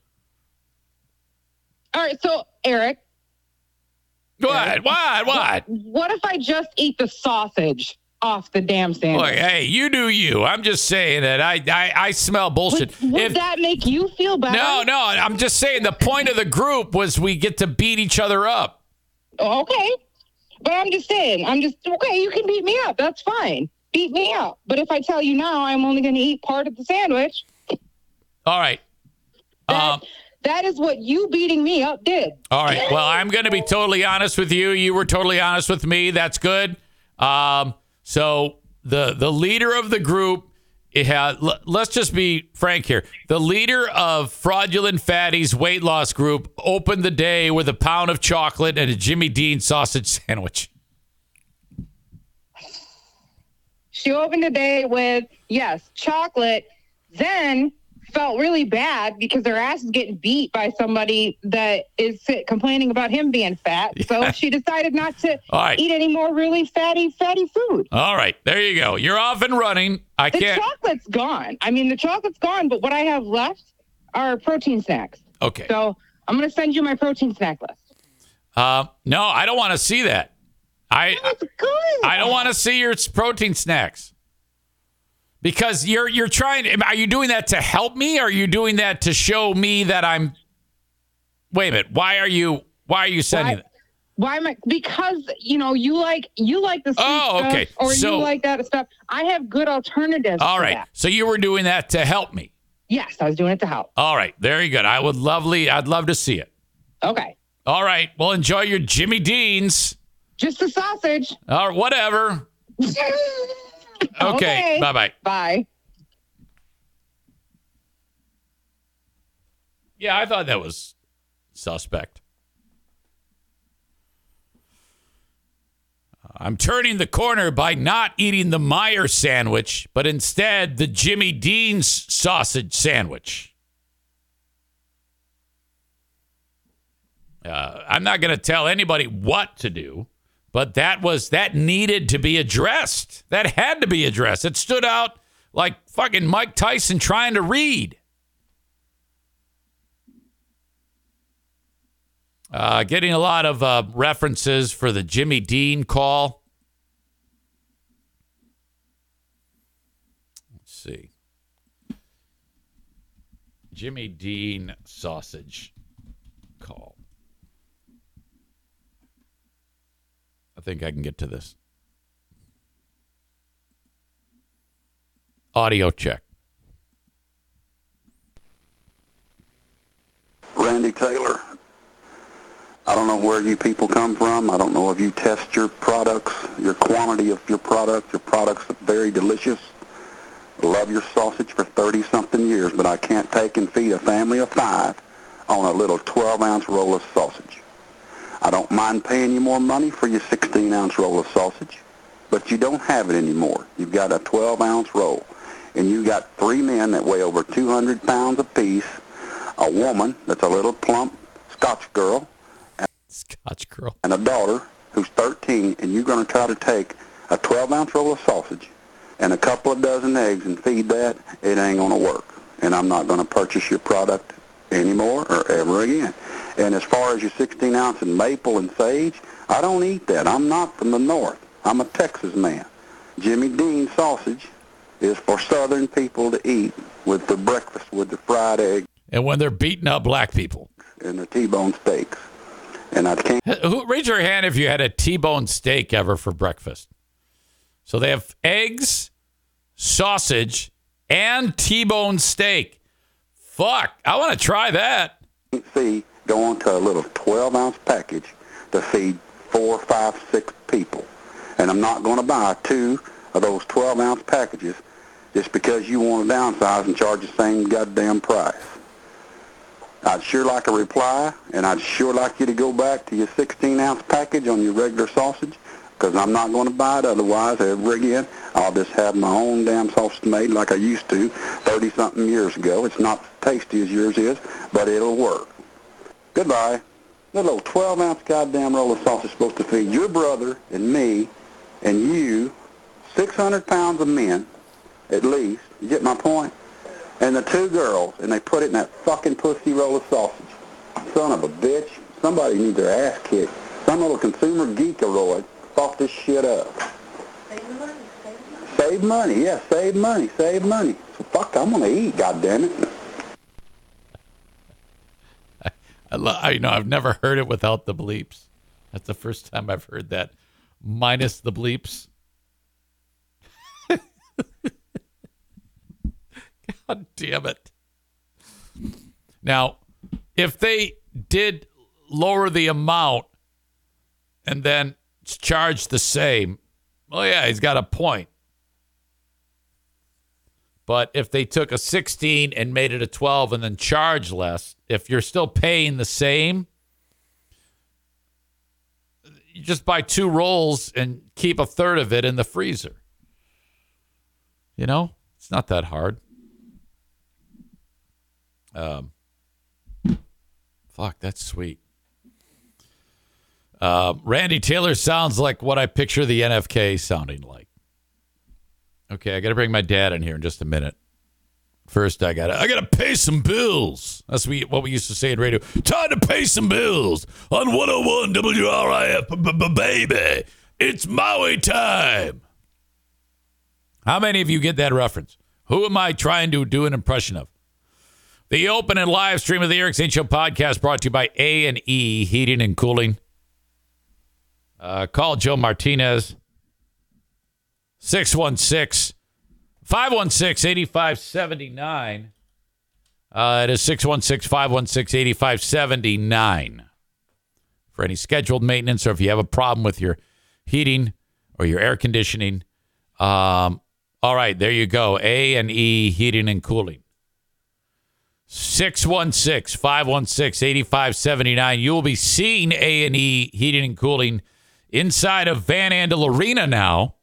Speaker 2: All right, so Eric,
Speaker 1: What? What? What?
Speaker 2: what if I just eat the sausage off the damn sandwich?
Speaker 1: Look, hey, you do you. I'm just saying that I I, I smell bullshit.
Speaker 2: would would
Speaker 1: If-
Speaker 2: that make you feel better?
Speaker 1: no, no, I'm just saying the point of the group was we get to beat each other up.
Speaker 2: Okay. But I'm just saying, I'm just, okay, you can beat me up. That's fine. Beat me up. But if I tell you now I'm only going to eat part of the sandwich,
Speaker 1: All right.
Speaker 2: that,
Speaker 1: Um,
Speaker 2: that is what you beating me up did.
Speaker 1: all right. Well, I'm going to be totally honest with you. You were totally honest with me. That's good. Um, so the the leader of the group, had, let's just be frank here. The leader of fraudulent fatties weight loss group opened the day with a pound of chocolate and a Jimmy Dean sausage sandwich.
Speaker 2: She opened the day with, yes, chocolate, then felt really bad because her ass is getting beat by somebody that is complaining about him being fat. So she decided not to [LAUGHS]
Speaker 1: right.
Speaker 2: eat any more really fatty, fatty food.
Speaker 1: All right, there you go. You're off and running. I
Speaker 2: The
Speaker 1: can't.
Speaker 2: The chocolate's gone. I mean, the chocolate's gone, but what I have left are protein snacks.
Speaker 1: Okay.
Speaker 2: So I'm going to send you my protein snack list.
Speaker 1: Uh, no, I don't want to see that. I
Speaker 2: That's good.
Speaker 1: I don't want to see your protein snacks because you're you're trying. Are you doing that to help me? Or are you doing that to show me that I'm wait a minute. Why are you? Why are you sending?
Speaker 2: Why-
Speaker 1: it?
Speaker 2: Why am I? Because you know you like you like the
Speaker 1: Oh,
Speaker 2: stuff,
Speaker 1: okay.
Speaker 2: or
Speaker 1: So-
Speaker 2: you like that stuff. I have good alternatives.
Speaker 1: all right
Speaker 2: that.
Speaker 1: So you were doing that to help me.
Speaker 2: Yes, I was doing it to help.
Speaker 1: All right. Very good. I would lovely. I'd love to see it.
Speaker 2: Okay.
Speaker 1: All right. Well, enjoy your Jimmy Dean's
Speaker 2: Just the sausage.
Speaker 1: or whatever. [LAUGHS] [LAUGHS] Okay. Bye bye.
Speaker 2: Bye.
Speaker 1: Yeah, I thought that was suspect. I'm turning the corner by not eating the Meijer sandwich, but instead the Jimmy Dean's sausage sandwich. Uh, I'm not going to tell anybody what to do, but that was that needed to be addressed. That had to be addressed. It stood out like fucking Mike Tyson trying to read. Uh, getting a lot of uh, references for the Jimmy Dean call. Let's see. Jimmy Dean sausage call. I think I can get to this. Audio check.
Speaker 3: Randy Taylor. I don't know where you people come from. I don't know if you test your products, your quantity of your product. Your products are very delicious. Love your sausage for 30-something years, but I can't take and feed a family of five on a little 12-ounce roll of sausage. I don't mind paying you more money for your 16-ounce roll of sausage, but you don't have it anymore. You've got a 12-ounce roll, and you got three men that weigh over 200 pounds apiece, a woman that's a little plump Scotch girl,
Speaker 1: Scotch girl.
Speaker 3: and a daughter who's 13, and you're going to try to take a 12-ounce roll of sausage and a couple of dozen eggs and feed that, it ain't going to work. And I'm not going to purchase your product anymore or ever again. And as far as your 16-ounce and maple and sage, I don't eat that. I'm not from the north. I'm a Texas man. Jimmy Dean sausage is for southern people to eat with the breakfast, with the fried egg
Speaker 1: And when they're beating up black people.
Speaker 3: and the T-bone steaks. And I can't
Speaker 1: Who raise your hand if you had a T-bone steak ever for breakfast? So they have eggs, sausage, and T-bone steak. Fuck, I want to try that.
Speaker 3: see going to a little 12 ounce package to feed four, five, six people. And I'm not going to buy two of those 12 ounce packages just because you want to downsize and charge the same goddamn price. I'd sure like a reply, and I'd sure like you to go back to your 16 ounce package on your regular sausage because I'm not going to buy it otherwise ever again. I'll just have my own damn sausage made like I used to 30-something years ago. It's not tasty as yours is, but it'll work. Goodbye. That little 12-ounce goddamn roll of sausage is supposed to feed your brother and me and you 600 pounds of men, at least. You get my point? And the two girls, and they put it in that fucking pussy roll of sausage. Son of a bitch. Somebody needs their ass kicked. Some little consumer geekaroid thought this shit up. Save money, yeah, save money, save money. Save money. So fuck, I'm gonna eat, goddammit.
Speaker 1: I, you know I've never heard it without the bleeps. That's the first time I've heard that, minus the bleeps. [LAUGHS] God damn it! Now, if they did lower the amount and then charge the same, well, yeah, he's got a point. But if they took a 16 and made it a 12 and then charge less, if you're still paying the same, you just buy two rolls and keep a third of it in the freezer. You know, it's not that hard. Um, fuck, that's sweet. Uh, Randy Taylor sounds like what I picture the NFK sounding like. Okay, I got to bring my dad in here in just a minute. First, I got to I got to pay some bills. That's we, what we used to say in radio. Time to pay some bills on 101 WRIF, baby. It's Maui time. How many of you get that reference? Who am I trying to do an impression of? The open and live stream of the Eric Zane Show podcast brought to you by A and E Heating and Cooling. Uh, call Joe Martinez 616 516 8579. Uh, it is 616 516 8579 for any scheduled maintenance or if you have a problem with your heating or your air conditioning. Um, all right, there you go. A and E Heating and Cooling. 616 516 8579. You will be seeing A and E Heating and Cooling inside of Van Andel Arena now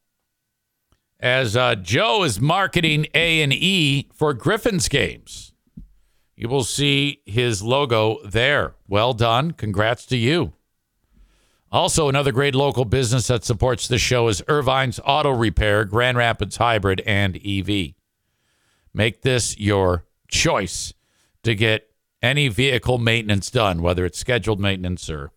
Speaker 1: as uh, Joe is marketing A and E for Griffin's games. You will see his logo there. Well done. Congrats to you. Also, another great local business that supports the show is Ervine's Auto Repair, Grand Rapids Hybrid, and EV. Make this your choice to get any vehicle maintenance done, whether it's scheduled maintenance or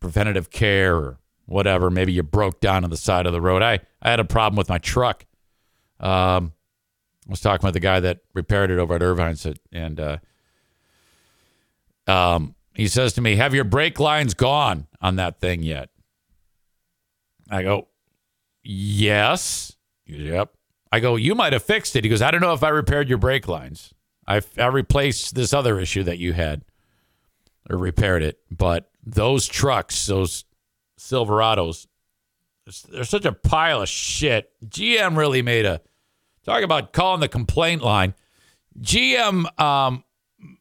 Speaker 1: preventative care or whatever. Maybe you broke down on the side of the road. I, I had a problem with my truck. Um, I was talking with the guy that repaired it over at Ervine's, and uh, um, he says to me, Have your brake lines gone on that thing yet? I go, Yes. Yep. I go, You might have fixed it. He goes, I don't know if I repaired your brake lines. I, I replaced this other issue that you had or repaired it. But those trucks, those Silverados, they're such a pile of shit. GM really made a talk about calling the complaint line. GM um,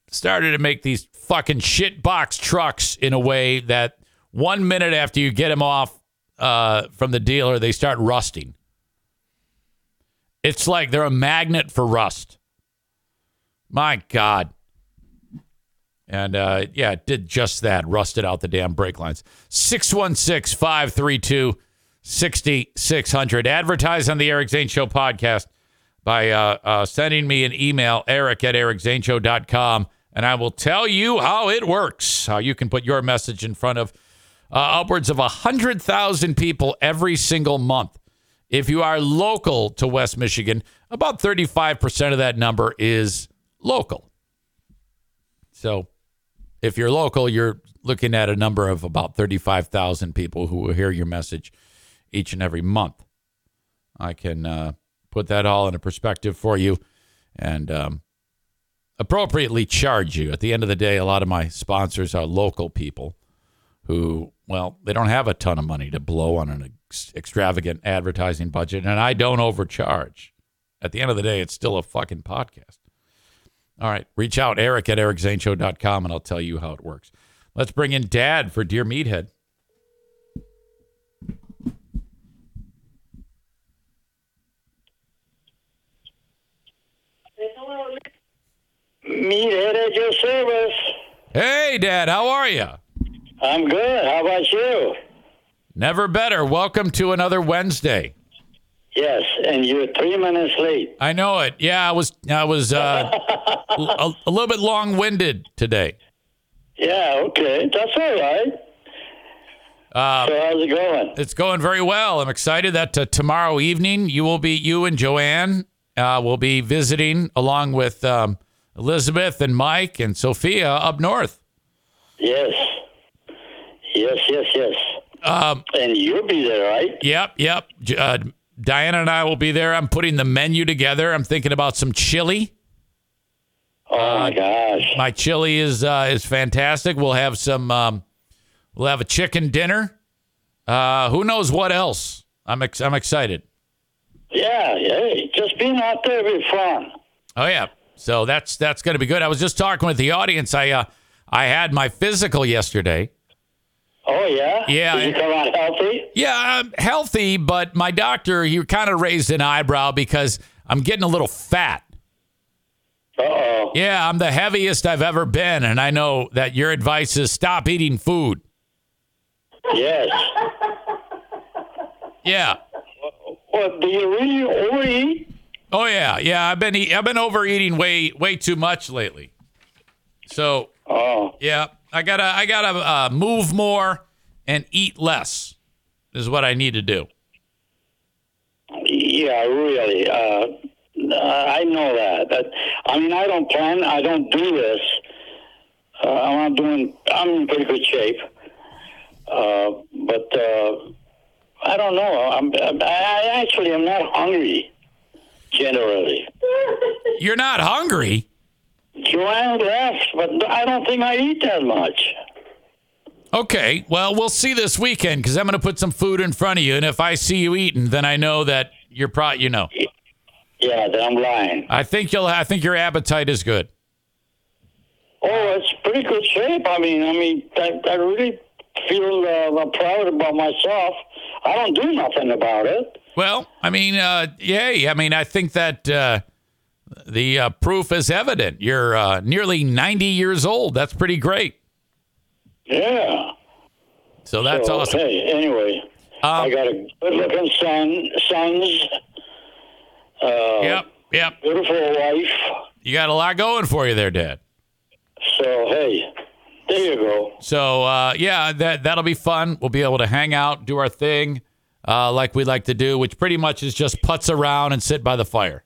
Speaker 1: started to make these fucking shit box trucks in a way that one minute after you get them off uh, from the dealer, they start rusting. It's like they're a magnet for rust. My God. And uh, yeah, it did just that. Rusted out the damn brake lines. 616 532 6600. Advertise on the Eric Zane Show podcast by uh, uh, sending me an email, eric at ericzaneshow.com, and I will tell you how it works, how you can put your message in front of uh, upwards of 100,000 people every single month. If you are local to West Michigan, about 35% of that number is local. So if you're local, you're looking at a number of about 35,000 people who will hear your message each and every month. I can uh, put that all in a perspective for you and um, appropriately charge you. At the end of the day, a lot of my sponsors are local people who, well, they don't have a ton of money to blow on an ex- extravagant advertising budget, and I don't overcharge. At the end of the day, it's still a fucking podcast. All right, reach out, Eric at ericzaneshow.com, and I'll tell you how it works. Let's bring in Dad for Dear Meathead.
Speaker 4: Meathead at your service.
Speaker 1: Hey, Dad, how are you?
Speaker 4: I'm good. How about you?
Speaker 1: Never better. Welcome to another Wednesday.
Speaker 4: Yes, and you're three minutes late.
Speaker 1: I know it. Yeah, I was I was uh, [LAUGHS] a, a little bit long-winded today.
Speaker 4: Yeah, okay. That's all right.
Speaker 1: Uh,
Speaker 4: So how's it going?
Speaker 1: it's going very well. I'm excited that uh, tomorrow evening you will be you and Joanne uh, will be visiting along with um, Elizabeth and Mike and Sophia up north.
Speaker 4: Yes. Yes, yes, yes.
Speaker 1: Um,
Speaker 4: And you'll be there, right?
Speaker 1: Yep, yep. Uh, Diana and I will be there. I'm putting the menu together. I'm thinking about some chili.
Speaker 4: Oh my gosh.
Speaker 1: My chili is uh, is fantastic. We'll have some. Um, we'll have a chicken dinner. Uh, who knows what else? I'm ex- I'm excited.
Speaker 4: Yeah, hey, just being out there be fun.
Speaker 1: Oh yeah. So that's that's going to be good. I was just talking with the audience. I uh, I had my physical yesterday.
Speaker 4: Oh yeah?
Speaker 1: Yeah,
Speaker 4: Did you come out healthy?
Speaker 1: Yeah, I'm healthy, but my doctor he kind of raised an eyebrow because I'm getting a little fat.
Speaker 4: Uh oh.
Speaker 1: Yeah, I'm the heaviest I've ever been, and I know that your advice is stop eating food.
Speaker 4: Yes.
Speaker 1: Yeah.
Speaker 4: What do you really overeat?
Speaker 1: Oh yeah, yeah. I've been eat- I've been overeating way way too much lately. So
Speaker 4: Oh.
Speaker 1: yeah, I gotta I gotta uh, move more and eat less. Is what I need to do.
Speaker 4: Yeah, really. Uh Uh, I know that. But I mean, I don't plan. I don't do this. Uh, I'm not doing. I'm in pretty good shape. Uh, but uh, I don't know. I'm. I actually am not hungry. Generally,
Speaker 1: You're not hungry.
Speaker 4: Joanne laughs, but I don't think I eat that much.
Speaker 1: Okay, well, we'll see this weekend because I'm going to put some food in front of you, and if I see you eating, then I know that you're pro. You know,
Speaker 4: Yeah, that I'm lying.
Speaker 1: I think you'll. I think your appetite is good.
Speaker 4: Oh, it's pretty good shape. I mean, I mean, I, I really feel uh, proud about myself. I don't do nothing about it.
Speaker 1: Well, I mean, uh, yay. I mean, I think that uh, the uh, proof is evident. You're uh, nearly 90 years old. That's pretty great.
Speaker 4: Yeah.
Speaker 1: So that's
Speaker 4: so,
Speaker 1: awesome.
Speaker 4: Hey, anyway, I
Speaker 1: Um,
Speaker 4: got a good-looking son, sons, uh,
Speaker 1: yep, yep.
Speaker 4: beautiful wife.
Speaker 1: You got a lot going for you there, Dad.
Speaker 4: So hey, there you go.
Speaker 1: So uh, yeah, that that'll be fun. We'll be able to hang out, do our thing, uh, like we like to do, which pretty much is just putz around and sit by the fire.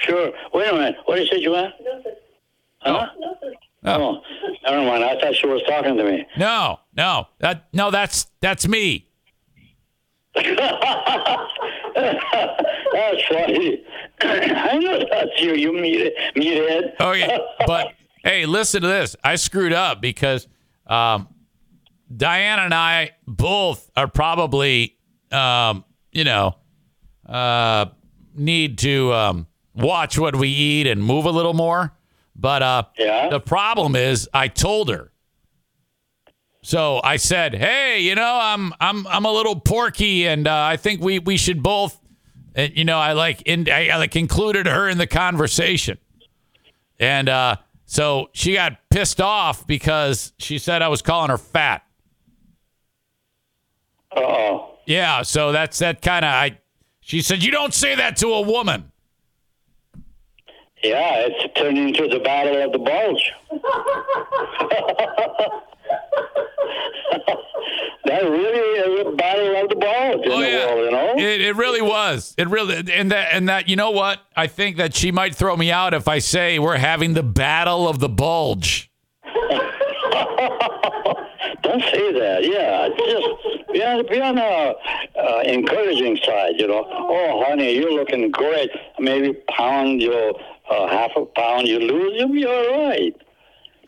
Speaker 4: Sure. Wait a minute. What did you say, Joanne? Huh? Nothing. Oh, never mind. I thought she was talking to me.
Speaker 1: No, no, that no, that's that's me. [LAUGHS]
Speaker 4: That's funny. [COUGHS] I know that's you, you meat, meathead.
Speaker 1: Oh yeah, but hey, listen to this. I screwed up because um, Diana and I both are probably, um, you know, uh, need to um, watch what we eat and move a little more. But uh,
Speaker 4: Yeah.
Speaker 1: the problem is, I told her. So I said, "Hey, you know, I'm I'm I'm a little porky, and uh, I think we we should both." And, you know, I like in I, I like included her in the conversation. And uh, so she got pissed off because she said I was calling her fat.
Speaker 4: Uh-oh.
Speaker 1: Yeah, so that's that kind of I. She said you don't say that to a woman.
Speaker 4: Yeah, it's turned into the battle of the bulge. [LAUGHS] [LAUGHS] that really is a battle of the bulge in the world, you know?
Speaker 1: Oh, it, it really was. It really and that and that you know what? I think that she might throw me out if I say we're having the battle of the bulge. [LAUGHS]
Speaker 4: Don't say that. Yeah, just be on, be on the uh, encouraging side, you know. Oh, honey, you're looking great. Maybe pound, you know, uh, half a pound you lose, you'll be all right.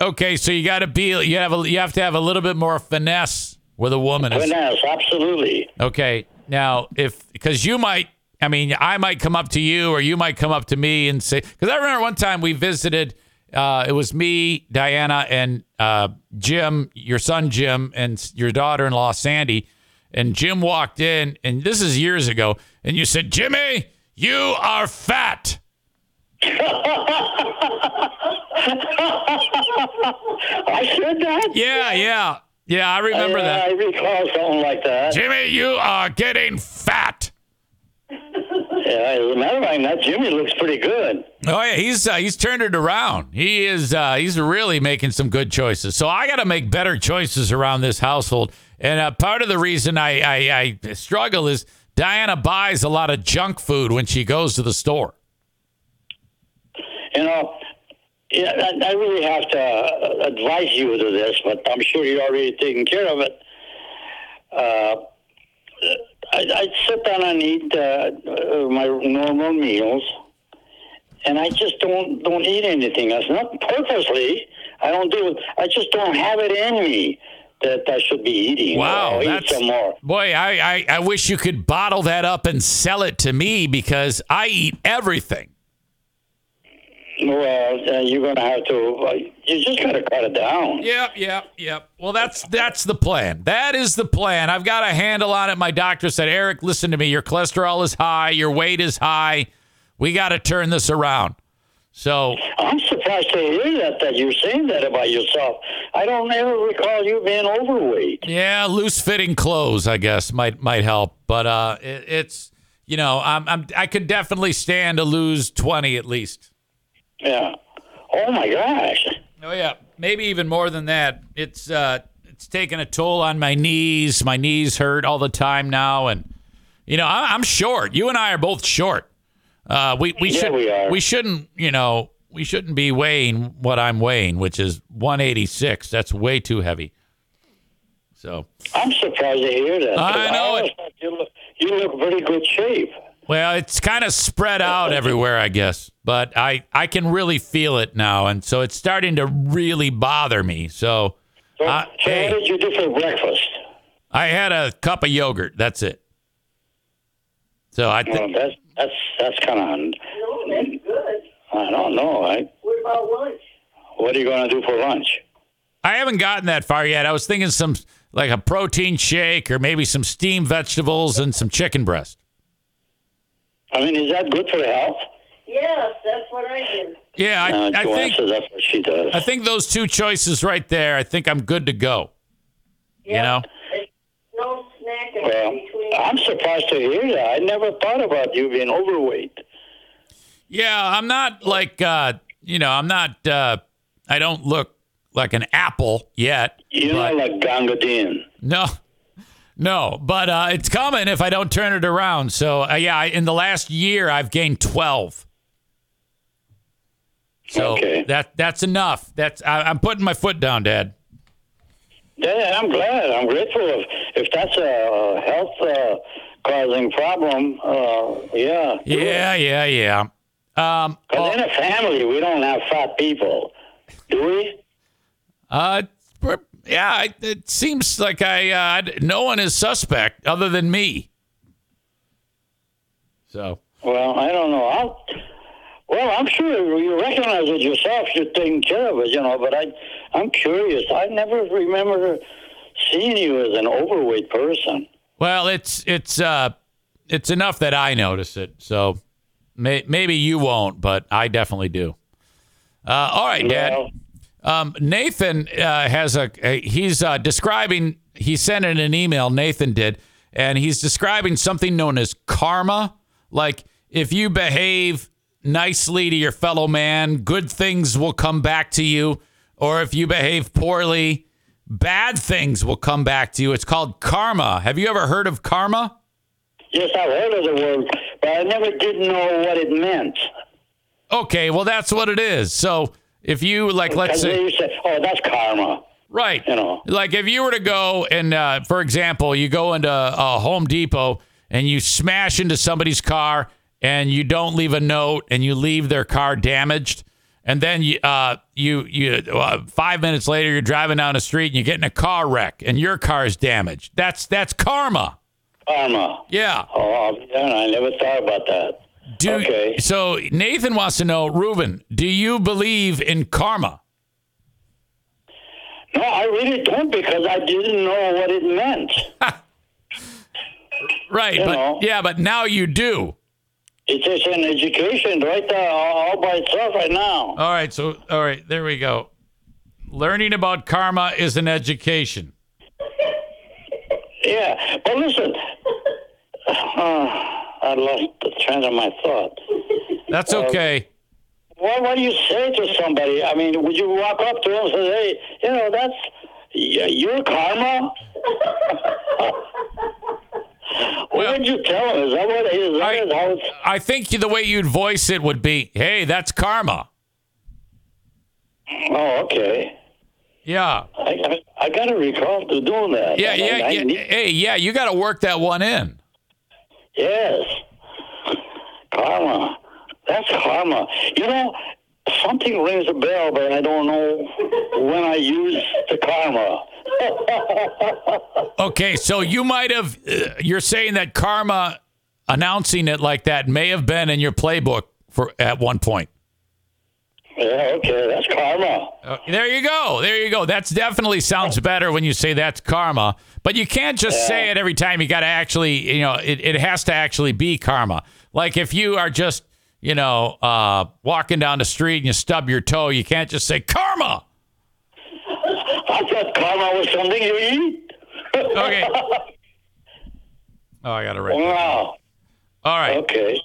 Speaker 1: Okay, so you got to be you have a, you have to have a little bit more finesse with a woman.
Speaker 4: Finesse, absolutely.
Speaker 1: Okay. Now, if because you might, I mean, I might come up to you, or you might come up to me and say, because I remember one time we visited. Uh, it was me, Diana, and uh, Jim, your son Jim, and your daughter-in-law Sandy. And Jim walked in, and this is years ago, and you said, "Jimmy, you are fat." [LAUGHS]
Speaker 4: I said that?
Speaker 1: Yeah, yeah, yeah. I remember
Speaker 4: I,
Speaker 1: that.
Speaker 4: I recall something like that.
Speaker 1: Jimmy, you are getting fat.
Speaker 4: Yeah, as a matter of fact, that Jimmy looks pretty good.
Speaker 1: Oh yeah, he's uh, he's turned it around. He is uh, he's really making some good choices. So I got to make better choices around this household. And uh, part of the reason I, I I struggle is Diana buys a lot of junk food when she goes to the store.
Speaker 4: You know, yeah, I, I really have to uh, advise you to this, but I'm sure you're already taking care of it. Uh, I, I sit down and eat uh, uh, my normal meals, and I just don't don't eat anything. That's not purposely. I don't do it. I just don't have it in me that I should be eating.
Speaker 1: Wow,
Speaker 4: I'll eat
Speaker 1: that's
Speaker 4: some more.
Speaker 1: boy. I, I I wish you could bottle that up and sell it to me because I eat everything.
Speaker 4: Well, uh, you're going to have to. Uh, you just got to cut it down.
Speaker 1: Yep, yep, yep. Well, that's that's the plan. That is the plan. I've got a handle on it. My doctor said, Eric, listen to me. Your cholesterol is high. Your weight is high. We got to turn this around. So
Speaker 4: I'm surprised to hear that that you're saying that about yourself. I don't ever recall you being overweight.
Speaker 1: yeah, loose fitting clothes, I guess, might might help. But uh, it, it's you know, I'm, I'm I could definitely stand to lose twenty at least.
Speaker 4: Yeah. Oh my gosh.
Speaker 1: Oh yeah, maybe even more than that. It's uh, it's taking a toll on my knees. My knees hurt all the time now, and you know I, I'm short. You and I are both short. Uh, we we
Speaker 4: Yeah,
Speaker 1: should
Speaker 4: we are.
Speaker 1: shouldn't you know we shouldn't be weighing what I'm weighing, which is 186. That's way too heavy. So
Speaker 4: I'm surprised to hear that.
Speaker 1: I know
Speaker 4: always
Speaker 1: it.
Speaker 4: You look, you look pretty good shape.
Speaker 1: Well, it's kind of spread out everywhere, I guess, but I I can really feel it now, and so it's starting to really bother me. So
Speaker 4: So,
Speaker 1: Uh,
Speaker 4: so
Speaker 1: hey.
Speaker 4: what did you do for breakfast?
Speaker 1: I had a cup of yogurt. That's it. So I
Speaker 4: Well,
Speaker 1: think
Speaker 4: that's that's that's kind of. Good. I don't know. I,
Speaker 5: What about lunch?
Speaker 4: what are you going to do for lunch?
Speaker 1: I haven't gotten that far yet. I was thinking some like a protein shake or maybe some steamed vegetables and some chicken breast.
Speaker 4: I mean, is that good for the health?
Speaker 5: Yes, that's what I do.
Speaker 1: Yeah, I,
Speaker 4: Uh,
Speaker 1: I think
Speaker 4: that's what she does.
Speaker 1: I think those two choices right there. I think I'm good to go. You know,
Speaker 5: No snacking
Speaker 4: Well,
Speaker 5: between.
Speaker 4: I'm surprised to hear that. I never thought about you being overweight.
Speaker 1: yeah, I'm not like uh, you know, I'm not. Uh, I don't look like an apple yet.
Speaker 4: You're
Speaker 1: but-
Speaker 4: not like Gangadin.
Speaker 1: No, no, but uh, it's coming if I don't turn it around. So uh, yeah, I, in the last year I've gained twelve. So
Speaker 4: Okay.
Speaker 1: that that's enough. That's I, I'm putting my foot down, Dad.
Speaker 4: Yeah, I'm glad. I'm grateful. If, if that's a health uh, causing problem, uh, yeah.
Speaker 1: Yeah, yeah, yeah. Um,
Speaker 4: Because in a family, we don't have fat people, do we?
Speaker 1: uh, yeah, I- it seems like I uh, no one is suspect other than me. So
Speaker 4: Well, I don't know. I'll, well, I'm sure you recognize it yourself. You're taking care of it, you know. But I, I'm curious. I never remember seeing you as an overweight person.
Speaker 1: Well, it's it's uh it's enough that I notice it. So may, maybe you won't, but I definitely do. Uh, all right, Dad.
Speaker 4: Well,
Speaker 1: Um, Nathan uh, has a, a he's uh, describing. He sent in an email. Nathan did, and he's describing something known as karma. Like if you behave nicely to your fellow man, good things will come back to you, or if you behave poorly, bad things will come back to you. It's called karma. Have you ever heard of karma?
Speaker 4: yes, I've heard of the word, but I never did know what it meant.
Speaker 1: Okay, well that's what it is. So if you like, let's say.
Speaker 4: they used to say, "Oh, that's karma."
Speaker 1: Right.
Speaker 4: You know.
Speaker 1: Like if you were to go and, uh, for example, you go into a Home Depot and you smash into somebody's car and you don't leave a note and you leave their car damaged. And then you, uh, you, you, uh, five minutes later, you're driving down the street and you get in a car wreck and your car is damaged. That's that's karma.
Speaker 4: Karma.
Speaker 1: Yeah.
Speaker 4: Oh, yeah, I never thought about that.
Speaker 1: Do,
Speaker 4: Okay.
Speaker 1: So Nathan wants to know, Reuben, do you believe in karma?
Speaker 4: No, I really don't because I didn't know what it meant. [LAUGHS]
Speaker 1: Right.
Speaker 4: You
Speaker 1: but
Speaker 4: know.
Speaker 1: yeah, but now you do.
Speaker 4: It's just an education right there, all, by itself, right now.
Speaker 1: All right, so all right, there we go. Learning about karma is an education.
Speaker 4: Yeah, but listen, uh, I lost the train of my thought.
Speaker 1: That's um, okay.
Speaker 4: What, what do you say to somebody? I mean, would you walk up to them and say, "Hey, you know, that's your karma"? [LAUGHS] what
Speaker 1: Well-
Speaker 4: would you tell them? Is that what is that
Speaker 1: I-
Speaker 4: is how it's?
Speaker 1: I think the way you'd voice it would be, "Hey, that's karma."
Speaker 4: Oh, okay.
Speaker 1: Yeah.
Speaker 4: I, I, I got to recall to doing that.
Speaker 1: Yeah, yeah,
Speaker 4: I
Speaker 1: yeah.
Speaker 4: need-
Speaker 1: Hey, yeah, you got to work that one in.
Speaker 4: Yes. Karma. That's karma. You know, something rings a bell, but I don't know when I use the karma. [LAUGHS]
Speaker 1: Okay, so you might have uh, you're saying that karma announcing it like that may have been in your playbook for at one point.
Speaker 4: Yeah, okay, that's karma.
Speaker 1: Uh, there you go. There you go. That's definitely sounds better when you say that's karma. But you can't just say it every time. You got to actually, you know, it, it has to actually be karma. Like if you are just, you know, uh, walking down the street and you stub your toe, you can't just say karma.
Speaker 4: I thought karma was something you eat.
Speaker 1: Okay. [LAUGHS] Oh, I got to write.
Speaker 4: Wow.
Speaker 1: All right.
Speaker 4: Okay.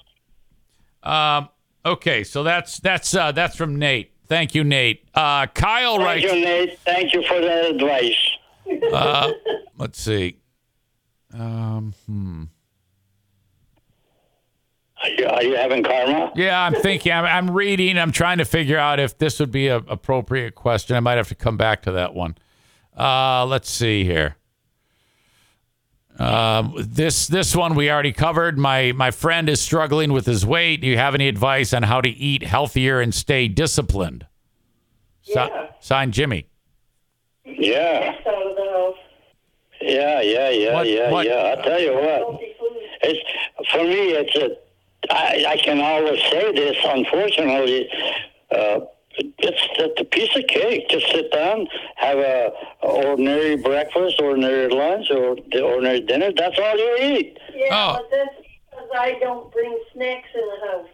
Speaker 1: Um, okay. So that's that's uh, that's from Nate. Thank you, Nate. Uh, Kyle
Speaker 4: Thank
Speaker 1: writes.
Speaker 4: you, Nate. Thank you for that advice.
Speaker 1: Uh, let's see. Um, hmm.
Speaker 4: I, Are you having karma?
Speaker 1: Yeah, I'm thinking. I'm, I'm reading. I'm trying to figure out if this would be a appropriate question. I might have to come back to that one. Uh, let's see here. Um, this this one we already covered. My my friend is struggling with his weight. Do you have any advice on how to eat healthier and stay disciplined? Si-
Speaker 5: Yeah.
Speaker 1: Signed, Jimmy.
Speaker 4: Yeah,
Speaker 5: Next out of the house.
Speaker 4: yeah, yeah, yeah,
Speaker 1: What-
Speaker 4: yeah,
Speaker 1: what-
Speaker 4: yeah. I tell you what, it's for me. It's a. I, I can always say this. Unfortunately, uh, it's, it's a piece of cake. Just sit down, have a, a ordinary breakfast, ordinary lunch, or the ordinary dinner. That's all you eat.
Speaker 5: Yeah,
Speaker 1: Oh.
Speaker 5: but that's because I don't bring snacks in the house,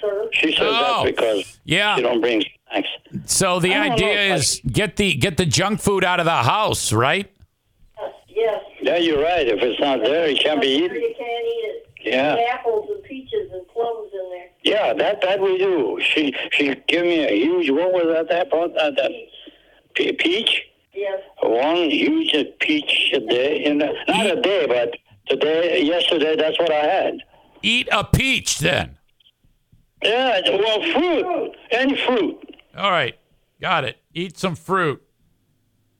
Speaker 5: sir.
Speaker 4: She says
Speaker 1: Oh.
Speaker 4: that's because
Speaker 1: Yeah.
Speaker 4: you don't bring snacks.
Speaker 1: So the idea
Speaker 4: know.
Speaker 1: is get the get the junk food out of the house, right?
Speaker 5: Yes.
Speaker 4: Yeah, you're right. If it's not there, it can't be eaten.
Speaker 5: You can't eat it.
Speaker 4: Yeah.
Speaker 5: Apples and peaches and plums in there.
Speaker 4: Yeah, that that we do. She she gave me a huge. What was that? That uh, that pe- peach.
Speaker 5: Yes.
Speaker 4: One huge peach a day. In the, not a day, but today, yesterday, that's what I had.
Speaker 1: Eat a peach then.
Speaker 4: Yeah, well, fruit, any fruit.
Speaker 1: All right, got it. Eat some fruit.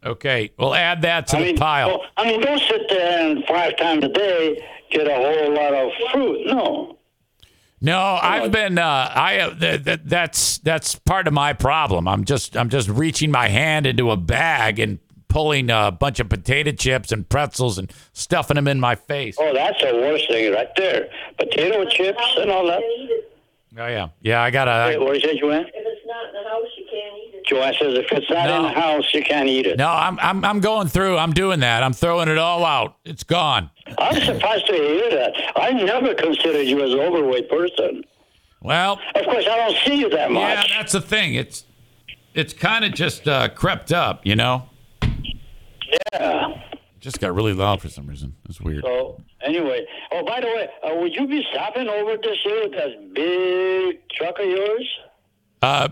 Speaker 1: Okay, we'll add that to
Speaker 4: I
Speaker 1: the
Speaker 4: mean,
Speaker 1: pile.
Speaker 4: well, I mean, don't sit there and five times a day get a whole lot of fruit. No.
Speaker 1: No, I've been. Uh, I uh, th- th- that's that's part of my problem. I'm just I'm just reaching my hand into a bag and pulling a bunch of potato chips and pretzels and stuffing them in my face. Oh
Speaker 4: Oh, that's the worst thing right there. Potato chips and all that.
Speaker 5: can eat it.
Speaker 1: yeah, yeah. I gotta.
Speaker 4: what did you say, Joanne?
Speaker 5: If it's not in the house, you can't eat it.
Speaker 4: Joanne says if it's not in the house, you can't eat it.
Speaker 1: No, I'm I'm I'm going through. I'm doing that. I'm throwing it all out. It's gone.
Speaker 4: I'm [LAUGHS] surprised to hear that. I never considered you as an overweight person.
Speaker 1: Well,
Speaker 4: Of course, I don't see you that much.
Speaker 1: yeah, that's the thing. It's it's kind of just uh, crept up, you know.
Speaker 4: Yeah.
Speaker 1: Just got really loud for some reason. It's weird.
Speaker 4: So anyway, oh by the way, uh, would you be stopping over this year with that big truck of yours?
Speaker 1: Uh,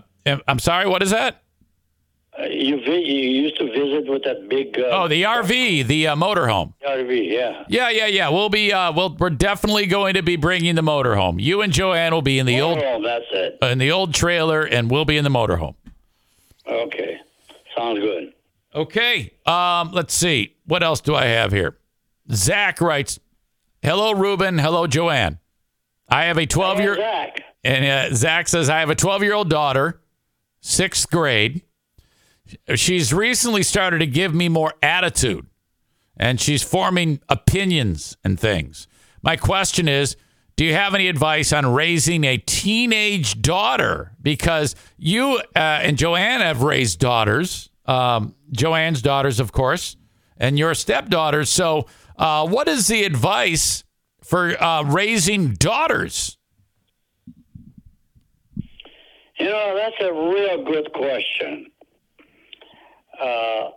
Speaker 1: I'm sorry. What is that?
Speaker 4: Uh, you vi- you used to visit with that big uh,
Speaker 1: Oh, the RV, the uh, motorhome.
Speaker 4: RV, yeah.
Speaker 1: Yeah, yeah, yeah. We'll be. Uh, we'll, we're definitely going to be bringing the motorhome. You and Joanne will be in the old
Speaker 4: Oh, that's it.
Speaker 1: in the old trailer, and we'll be in the motorhome.
Speaker 4: Okay, sounds good.
Speaker 1: Okay. Um, let's see. What else do I have here? Zach writes, "Hello, Ruben. Hello, Joanne. I have a 12
Speaker 4: Hey,
Speaker 1: year
Speaker 4: Zach.
Speaker 1: and uh, Zach says I have a 12 year old daughter, sixth grade. She's recently started to give me more attitude, and she's forming opinions and things. My question is." Do you have any advice on raising a teenage daughter? Because you uh, and Joanne have raised daughters, um, Joanne's daughters, of course, and your stepdaughters. So, uh, what is the advice for uh, raising daughters?
Speaker 4: You know, that's a real good question. Uh,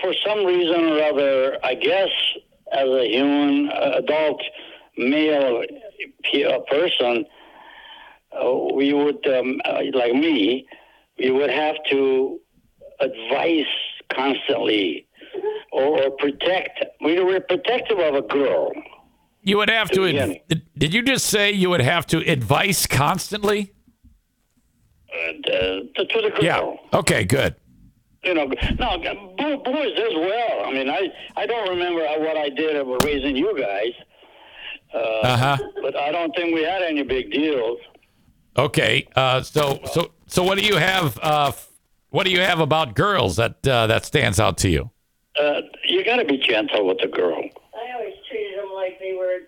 Speaker 4: for some reason or other, I guess as a human, uh, adult male pe- person, uh, we would, um, uh, like me, we would have to advise constantly or, or protect. We were protective of a girl.
Speaker 1: You would have to. Ad- did you just say you would have to advise constantly?
Speaker 4: Uh, to, to the girl.
Speaker 1: Yeah. Okay. Good.
Speaker 4: You know, no, boys as well. I mean, I I don't remember what I did about raising you guys,
Speaker 1: Uh huh.
Speaker 4: but I don't think we had any big deals.
Speaker 1: Okay. Uh, so so so what do you have? Uh, what do you have about girls that uh, that stands out to you?
Speaker 4: Uh, you got to be gentle with the girl.
Speaker 5: I always treated them like they were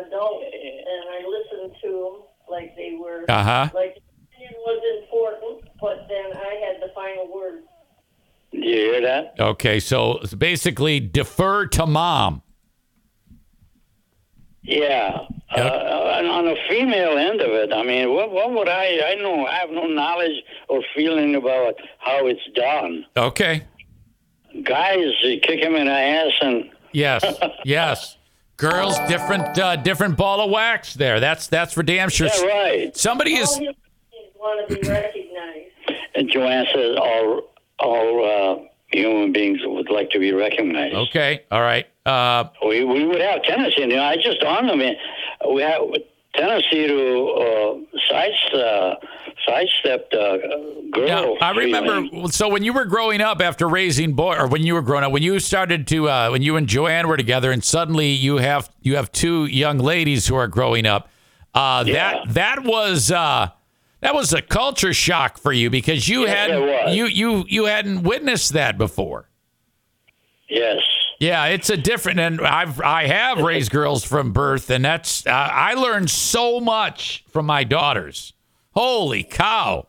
Speaker 5: adults, and I listened to them like they were.
Speaker 1: Uh huh.
Speaker 5: Like the opinion was important, but then I had the final word.
Speaker 4: Do you hear that?
Speaker 1: Okay. So it's basically defer to mom.
Speaker 4: Yeah. Uh, and on the female end of it, I mean, what what would I? I know I have no knowledge or feeling about how it's done.
Speaker 1: Okay.
Speaker 4: Guys, you kick him in the ass and
Speaker 1: Yes. [LAUGHS] yes. Girls, different uh, different ball of wax. There. That's that's for damn sure.
Speaker 4: yeah, right.
Speaker 1: Somebody is.
Speaker 5: All human beings want to be recognized.
Speaker 4: And Joanne says all all uh, human beings would like to be recognized.
Speaker 1: Okay. All right. Uh,
Speaker 4: We we would have tennis in. You know, I just on them. We have tendency to uh, side, uh, sidestep the girl.
Speaker 1: Now, I remember. So when you were growing up, after raising boy, or when you were growing up, when you started to, uh, when you and Joanne were together, and suddenly you have you have two young ladies who are growing up. Uh,
Speaker 4: Yeah.
Speaker 1: That that was uh, that was a culture shock for you because you
Speaker 4: Yes,
Speaker 1: hadn't you you you hadn't witnessed that before.
Speaker 4: Yes.
Speaker 1: Yeah, it's a different, and I've I have raised girls from birth, and that's uh, I learned so much from my daughters. Holy cow!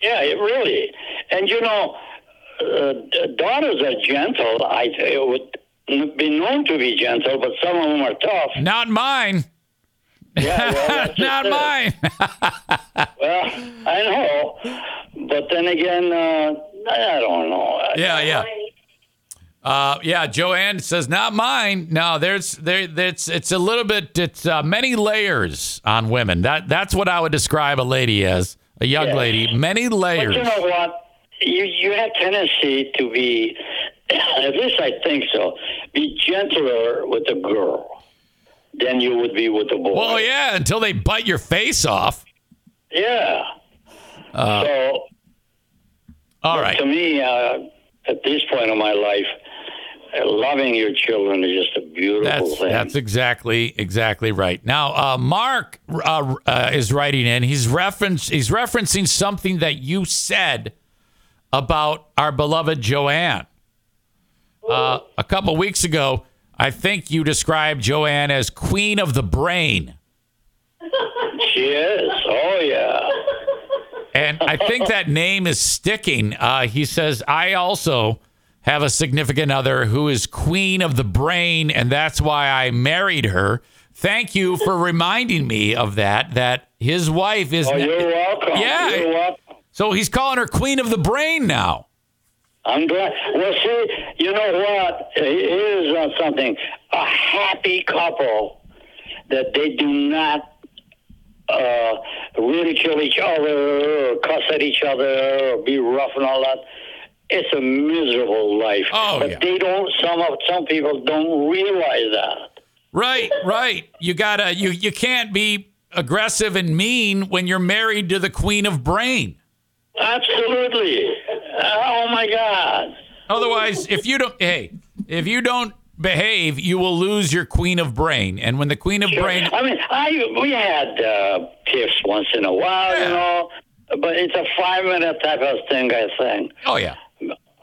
Speaker 4: Yeah, it really. And you know, uh, daughters are gentle. I it would be known to be gentle, but some of them are tough.
Speaker 1: Not mine.
Speaker 4: Yeah, well, [LAUGHS]
Speaker 1: Not
Speaker 4: it.
Speaker 1: mine. [LAUGHS]
Speaker 4: Well, I know, but then again, uh, I don't know.
Speaker 1: yeah, yeah. Uh, yeah, Joanne says not mine. No, there's there. It's it's a little bit. It's uh, many layers on women. That that's what I would describe a lady as. A young
Speaker 4: Yeah.
Speaker 1: lady, many
Speaker 4: But
Speaker 1: layers.
Speaker 4: you know what? You you have tendency to be, at least I think so, be gentler with a girl than you would be with a boy.
Speaker 1: Well, yeah, until they bite your face off.
Speaker 4: Yeah.
Speaker 1: Uh,
Speaker 4: so
Speaker 1: All right.
Speaker 4: to me, uh, at this point in my life, uh, loving your children is just a beautiful
Speaker 1: That's
Speaker 4: thing.
Speaker 1: that's exactly exactly right. Now, uh, Mark uh, uh, is writing in. He's reference he's referencing something that you said about our beloved Joanne uh, a couple weeks ago. I think you described Joanne as queen of the brain,
Speaker 4: she is. Oh yeah.
Speaker 1: and I think that name is sticking. Uh, he says I also have a significant other who is queen of the brain, and that's why I married her. Thank you for reminding me of that. That his wife is.
Speaker 4: Oh, you're welcome.
Speaker 1: Yeah.
Speaker 4: You're welcome.
Speaker 1: So he's calling her queen of the brain now.
Speaker 4: I'm glad. Well, see, you know what? Here's uh, something. A happy couple that they do not uh, ridicule each other or cuss at each other or be rough and all that. It's a miserable life.
Speaker 1: Oh,
Speaker 4: but
Speaker 1: yeah.
Speaker 4: they don't. Some of some people don't realize that.
Speaker 1: Right, right. You gotta you you can't be aggressive and mean when you're married to the queen of brain.
Speaker 4: Absolutely. [LAUGHS] Oh my God.
Speaker 1: Otherwise, if you don't hey, if you don't behave, you will lose your queen of brain. And when the queen of brain
Speaker 4: I mean, I we had uh, tiffs once in a while,
Speaker 1: Yeah.
Speaker 4: you know, but it's a five minute type of thing, I think.
Speaker 1: Oh yeah.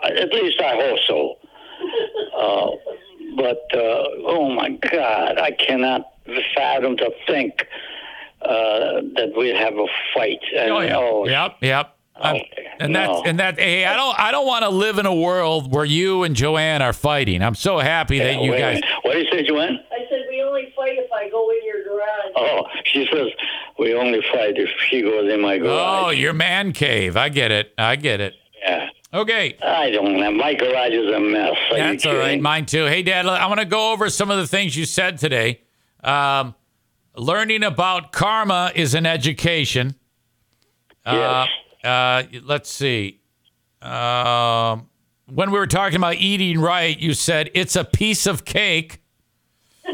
Speaker 4: At least I hope so. Uh, but uh, oh my God, I cannot fathom to think uh, that we have a fight. And,
Speaker 1: Oh yeah.
Speaker 4: oh,
Speaker 1: Yep, yep. I'm-
Speaker 4: Okay.
Speaker 1: and that's
Speaker 4: No.
Speaker 1: and that hey, I don't I don't want to live in a world where you and Joanne are fighting. I'm so happy that you
Speaker 4: wait
Speaker 1: guys.
Speaker 4: What did you say, Joanne?
Speaker 5: I said we only fight if I go in your garage.
Speaker 4: Oh, she says we only fight if she goes in my garage.
Speaker 1: Oh, your man cave. I get it. I get it.
Speaker 4: yeah.
Speaker 1: Okay.
Speaker 4: I don't know. My garage is a mess. Are you
Speaker 1: That's all right. Mine too. Hey, Dad, I want to go over some of the things you said today. Um, learning about karma is an education.
Speaker 4: Yes.
Speaker 1: Uh, uh, let's see. Um, when we were talking about eating right, you said it's a piece of cake. [LAUGHS]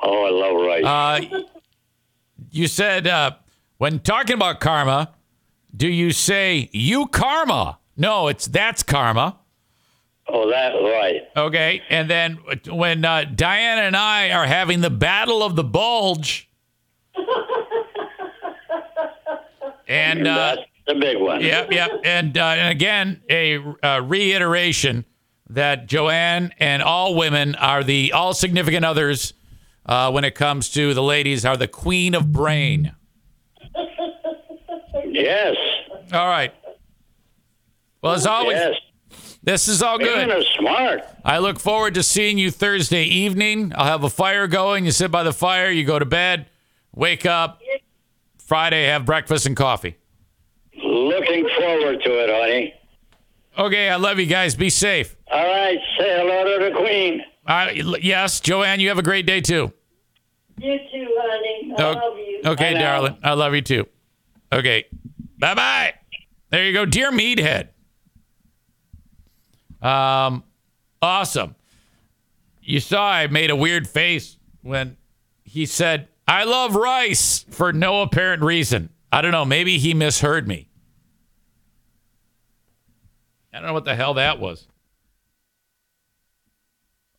Speaker 4: Oh, I love rice.
Speaker 1: Uh, you said uh, when talking about karma, do you say you karma? No, it's that's karma.
Speaker 4: oh, that's right.
Speaker 1: Okay, and then when uh, Diana and I are having the battle of the bulge, [LAUGHS] and uh,
Speaker 4: that's the big one.
Speaker 1: yep, yep, and, uh, and again a uh, reiteration that Joanne and all women are the all significant others uh, when it comes to the ladies are the queen of brain.
Speaker 4: Yes.
Speaker 1: All right. Well, as always,
Speaker 4: Yes.
Speaker 1: this is all
Speaker 4: Women
Speaker 1: good.
Speaker 4: are smart.
Speaker 1: I look forward to seeing you Thursday evening. I'll have a fire going. You sit by the fire, you go to bed, wake up. Friday, have breakfast and coffee.
Speaker 4: Looking forward to it, honey.
Speaker 1: Okay, I love you guys. Be safe.
Speaker 4: All right. Say hello to the queen.
Speaker 1: Uh, yes, Joanne, you have a great day too.
Speaker 5: You too, honey. I
Speaker 1: O-
Speaker 5: love you.
Speaker 1: Okay,
Speaker 4: Bye now.
Speaker 1: darling. I love you too. Okay. Bye bye. There you go. Dear Meathead. Um, awesome. You saw I made a weird face when he said, I love rice for no apparent reason. I don't know. Maybe he misheard me. I don't know what the hell that was.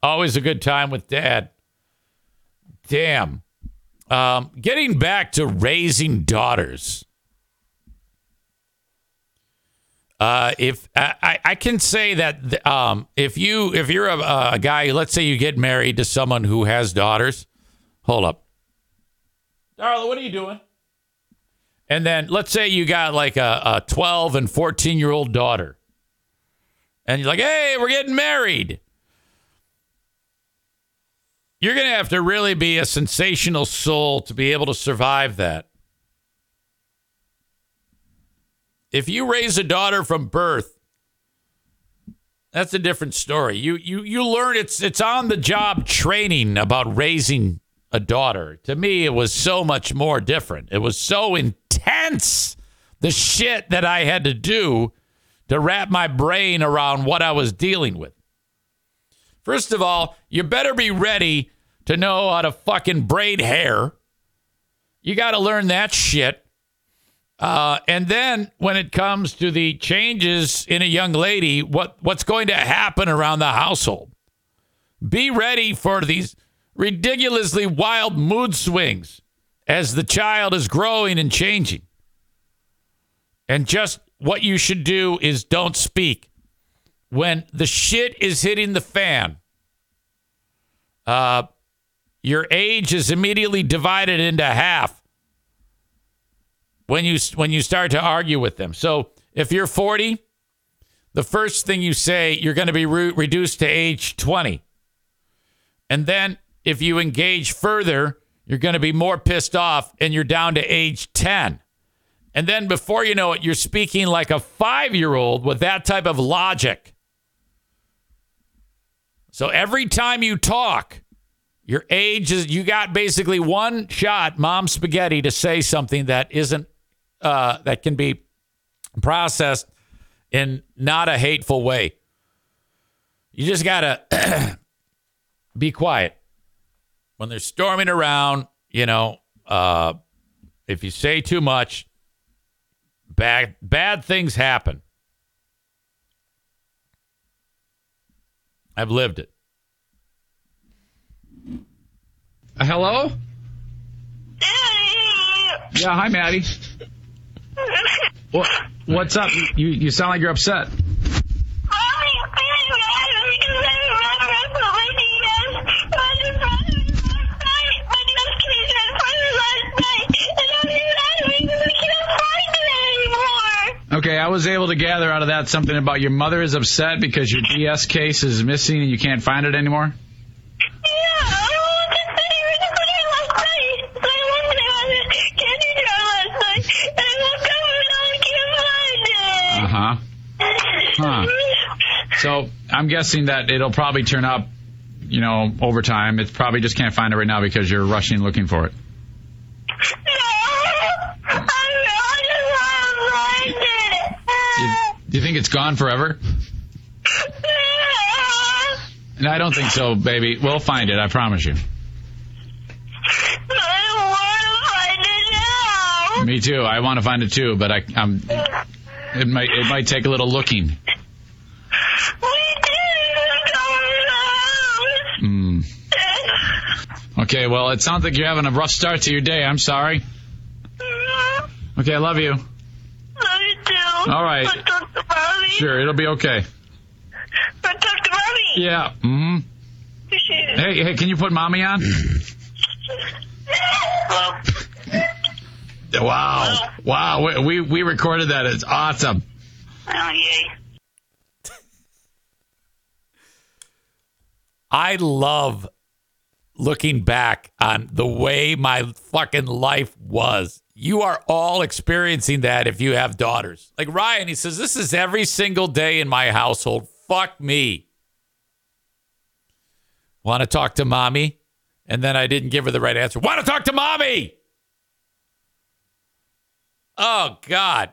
Speaker 1: Always a good time with dad. Damn. Um, getting back to raising daughters. Uh, if I, I can say that um, if you if you're a, a guy, let's say you get married to someone who has daughters, hold up, Darla, what are you doing? And then let's say you got like a, a 12 and 14 year old daughter, and you're like, hey, we're getting married. You're going to have to really be a sensational soul to be able to survive that. If you raise a daughter from birth, that's a different story. You you you learn it's it's on the job training about raising a daughter. To me, it was so much more different. It was so intense the shit that I had to do to wrap my brain around what I was dealing with. First of all, you better be ready to know how to fucking braid hair. You got to learn that shit. Uh, and then when it comes to the changes in a young lady, what, what's going to happen around the household? Be ready for these ridiculously wild mood swings as the child is growing and changing. And just what you should do is don't speak. When the shit is hitting the fan, uh, your age is immediately divided into half when you when you start to argue with them. So if you're 40, the first thing you say you're going to be re- reduced to age 20. And then if you engage further, you're going to be more pissed off and you're down to age 10. And then before you know it, you're speaking like a 5-year-old with that type of logic. So every time you talk, your age is you got basically one shot, mom spaghetti, to say something that isn't uh, that can be processed in not a hateful way. You just gotta [CLEARS THROAT] be quiet when they're storming around. You know, uh, if you say too much, bad bad things happen. I've lived it.
Speaker 6: Uh, hello? Yeah, hi, Maddie. What, what's up? You you sound like you're upset. Okay, I was able to gather out of that something about your mother is upset because your DS case is missing and you can't find it anymore. Yeah, I won't consider it last night. Uh huh. Huh. So I'm guessing that it'll probably turn up, you know, over time. It probably just can't find it right now because you're rushing looking for it. Do you think it's gone forever? [LAUGHS] No, I don't think so, baby. We'll find it. I promise you. I want to find it now. Me too. I want to find it too, but I, I'm. It might. It might take a little looking. Mm. Okay. Well, it sounds like you're having a rough start to your day. I'm sorry. Okay. I love you. All right. Sure. It'll be okay. But Dr. Mommy. Yeah. Hmm. Hey, hey. Can you put mommy on? Hello. Wow. Wow. We, we, we recorded that. It's awesome.
Speaker 5: Oh, yay.
Speaker 1: I love looking back on the way my fucking life was. You are all experiencing that if you have daughters. Like Ryan, he says, This is every single day in my household. Fuck me. Want to talk to mommy? And then I didn't give her the right answer. Want to talk to mommy? Oh, God.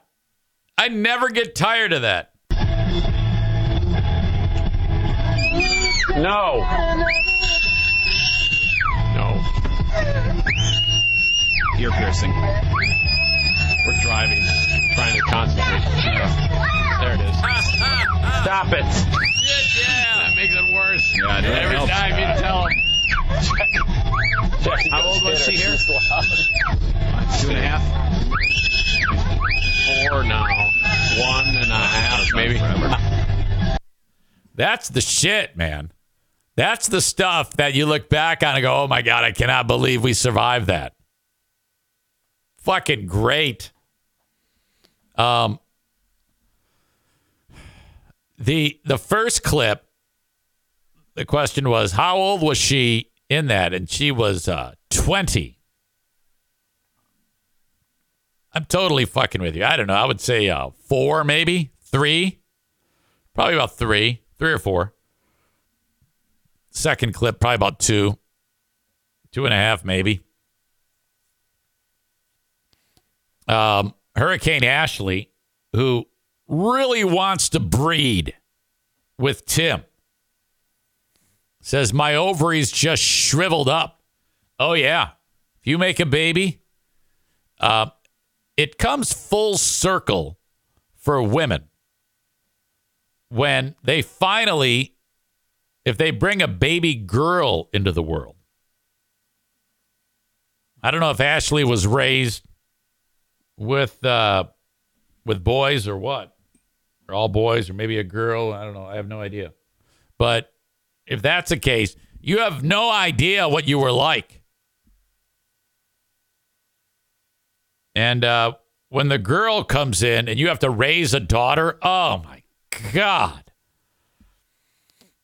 Speaker 1: I never get tired of that.
Speaker 7: No. ear piercing. We're driving, trying to concentrate. Oh, there it is. Stop it.
Speaker 6: Yeah. That makes it worse.
Speaker 1: Yeah, it
Speaker 6: Every
Speaker 1: helps.
Speaker 6: time you tell him. How old was she here? Two and a half.
Speaker 7: Four now. One and a half, maybe.
Speaker 1: That's the shit, man. That's the stuff that you look back on and go, oh my God, I cannot believe we survived that. Fucking great. Um, the the first clip, the question was, how old was she in that? And she was uh, 20. I'm totally fucking with you. I don't know. I would say uh, four, maybe three. Probably about three, three or four. Second clip, probably about two, two and a half, maybe. Um, Hurricane Ashley, who really wants to breed with Tim, says, My ovaries just shriveled up. Oh, yeah. If you make a baby, uh, it comes full circle for women when they finally, if they bring a baby girl into the world. I don't know if Ashley was raised with uh, with boys or what, or all boys, or maybe a girl. I don't know. I have no idea. But if that's the case, you have no idea what you were like. And uh, when the girl comes in and you have to raise a daughter, oh my God.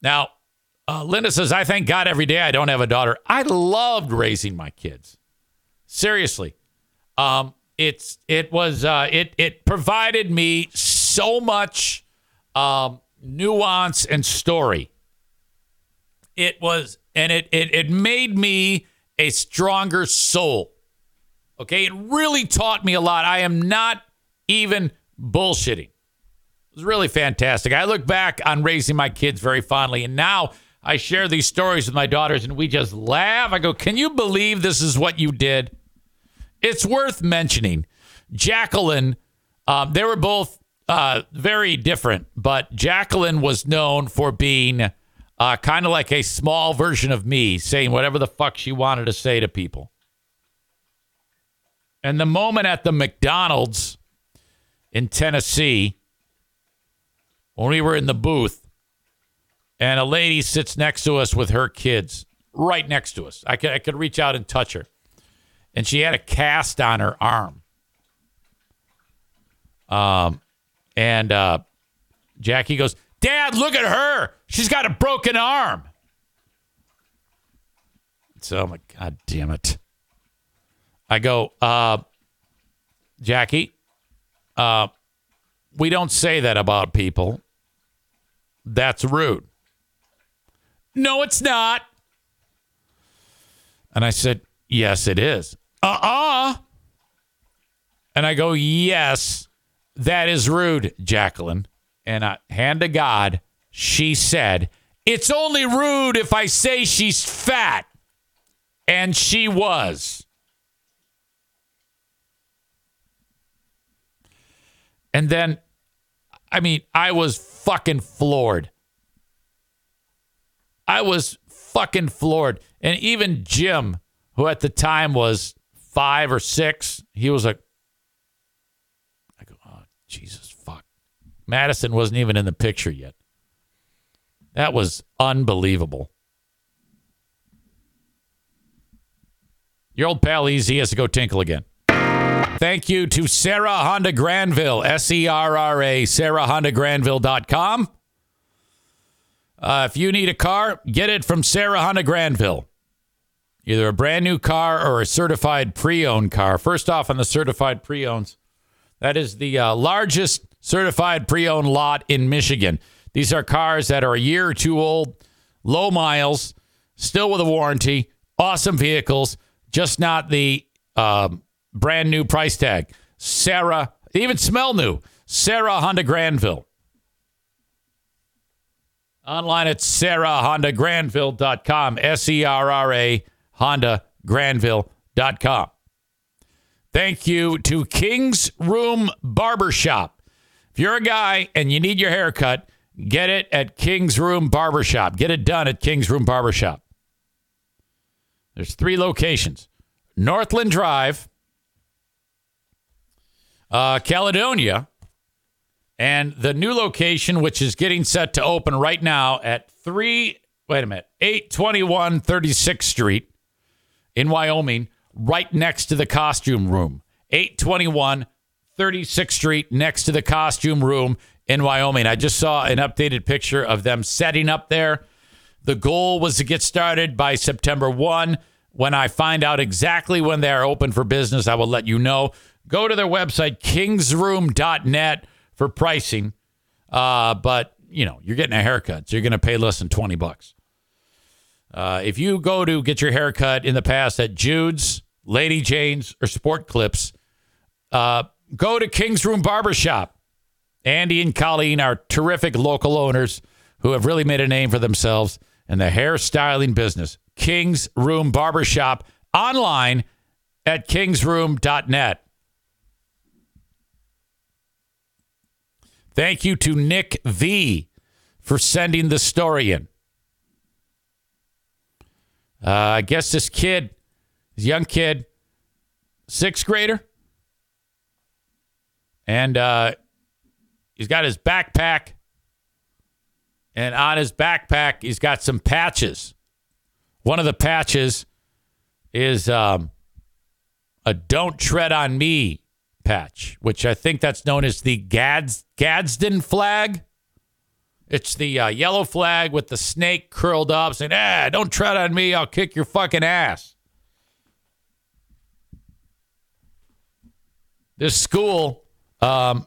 Speaker 1: Now, uh, Linda says, I thank God every day I don't have a daughter. I loved raising my kids. Seriously. Um, it's it was uh, it it provided me so much um, nuance and story. It was and it it it made me a stronger soul. Okay, it really taught me a lot. I am not even bullshitting. It was really fantastic. I look back on raising my kids very fondly, and now I share these stories with my daughters, and we just laugh. I go, "Can you believe this is what you did?" It's worth mentioning. Jacqueline, um, they were both uh, very different, but Jacqueline was known for being uh, kind of like a small version of me, saying whatever the fuck she wanted to say to people. And the moment at the McDonald's in Tennessee, when we were in the booth, and a lady sits next to us with her kids, right next to us. I could, I could reach out and touch her. And she had a cast on her arm. Um, and uh, Jackie goes, Dad, look at her. She's got a broken arm. So I'm like, God damn it. I go, uh, Jackie, uh, we don't say that about people. That's rude. No, it's not. And I said, Yes, it is. Uh uh And I go, Yes, that is rude, Jacqueline. And I, hand to God, she said, It's only rude if I say she's fat. And she was. And then, I mean, I was fucking floored. I was fucking floored. And even Jim, who at the time was five or six, he was like, I go, oh, Jesus, fuck. Madison wasn't even in the picture yet. That was unbelievable. Your old pal EZ has to go tinkle again. Thank you to Serra Honda Grandville, S E R R A, serrahondagrandville.com. Uh, if you need a car, get it from Serra Honda Grandville. Either a brand new car or a certified pre owned car. First off, on the certified pre owns, that is the uh, largest certified pre owned lot in Michigan. These are cars that are a year or two old, low miles, still with a warranty, awesome vehicles, just not the um, brand new price tag. Sarah, even smell new. Serra Honda Grandville. Online at serrahondagrandville.com. S E R R A HondaGrandville.com. Thank you to King's Room Barbershop. If you're a guy and you need your hair cut, get it at King's Room Barbershop. Get it done at King's Room Barbershop. There's three locations Northland Drive, uh, Caledonia, and the new location, which is getting set to open right now at 3, wait a minute, 821 36th Street in Wyoming, right next to the costume room. 821 36th Street, next to the costume room in Wyoming. I just saw an updated picture of them setting up there. The goal was to get started by September 1. When I find out exactly when they are open for business, I will let you know. Go to their website, kingsroom.net, for pricing. Uh, but, you know, you're getting a haircut, so you're going to pay less than 20 bucks. Uh, if you go to get your haircut in the past at Jude's, Lady Jane's, or Sport Clips, uh, go to King's Room Barbershop. Andy and Colleen are terrific local owners who have really made a name for themselves in the hairstyling business. King's Room Barbershop online at kingsroom.net. Thank you to Nick V for sending the story in. Uh, I guess this kid, this young kid, sixth grader, and uh, he's got his backpack, and on his backpack he's got some patches. One of the patches is um, a "Don't Tread on Me" patch, which I think that's known as the Gads- Gadsden flag. It's the uh, yellow flag with the snake curled up saying, ah, don't tread on me. I'll kick your fucking ass. This school um,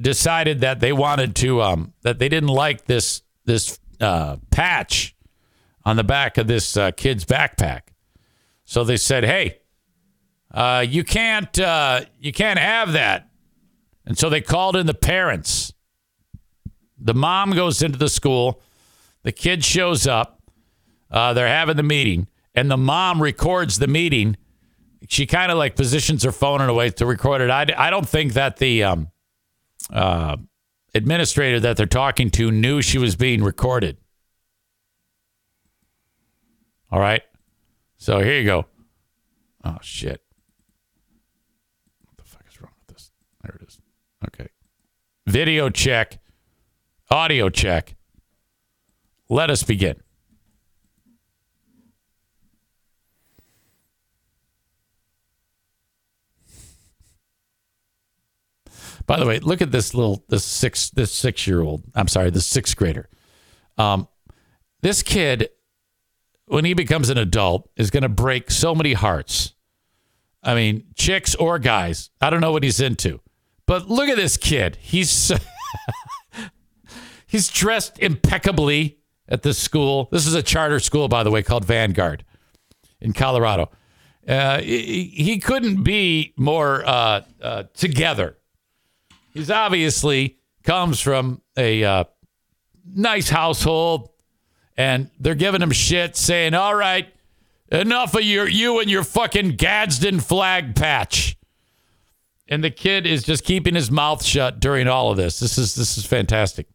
Speaker 1: decided that they wanted to, um, that they didn't like this, this uh, patch on the back of this uh, kid's backpack. So they said, hey, uh, you can't uh, you can't have that. And so they called in the parents. The mom goes into the school. The kid shows up. Uh, they're having the meeting, and the mom records the meeting. She kind of like positions her phone in a way to record it. I, I don't think that the um, uh, administrator that they're talking to knew she was being recorded. All right. So here you go. Oh, shit. What the fuck is wrong with this? There it is. Okay. Video check, audio check. Let us begin. By the way, look at this little this six this six year old. I'm sorry, the sixth grader. Um, this kid, when he becomes an adult, is going to break so many hearts. I mean, chicks or guys. I don't know what he's into. But look at this kid. He's [LAUGHS] he's dressed impeccably at this school. This is a charter school, by the way, called Vanguard in Colorado. Uh, he, couldn't be more uh, uh, together. He's obviously comes from a uh, nice household, and they're giving him shit, saying, "All right, enough of your you and your fucking Gadsden flag patch." and the kid is just keeping his mouth shut during all of this. This is this is fantastic.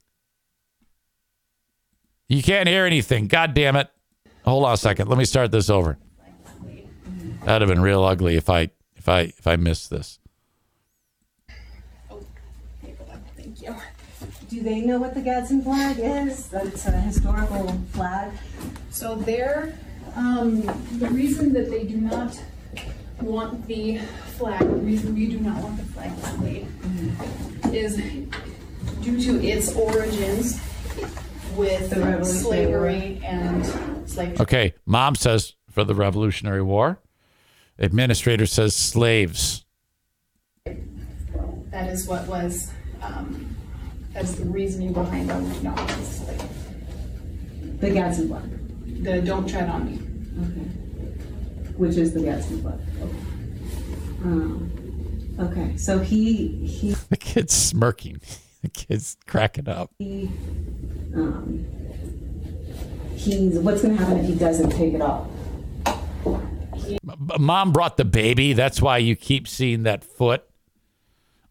Speaker 1: You can't hear anything. God damn it. Hold on a second. Let me start this over. That'd have been real ugly if I if I if I missed this.
Speaker 8: Thank you. Do they know what the Gadsden flag is? That it's a historical flag?
Speaker 9: So there, um, the reason that they do not want the flag, the reason we do not want the flag displayed is due to its origins with the slavery and slavery.
Speaker 1: Okay, mom says for the Revolutionary War. Administrator says slaves.
Speaker 9: That is what was, um, that is the reasoning behind why we do not want this displayed.
Speaker 8: The Gadsden flag,
Speaker 9: The don't tread on me.
Speaker 8: okay. Which is the Gadsden flag, okay. Um, okay, so he, he,
Speaker 1: The kid's smirking. The kid's cracking up.
Speaker 8: he, um, he's, what's gonna happen if he doesn't take it off?
Speaker 1: M- Mom brought the baby. That's why you keep seeing that foot,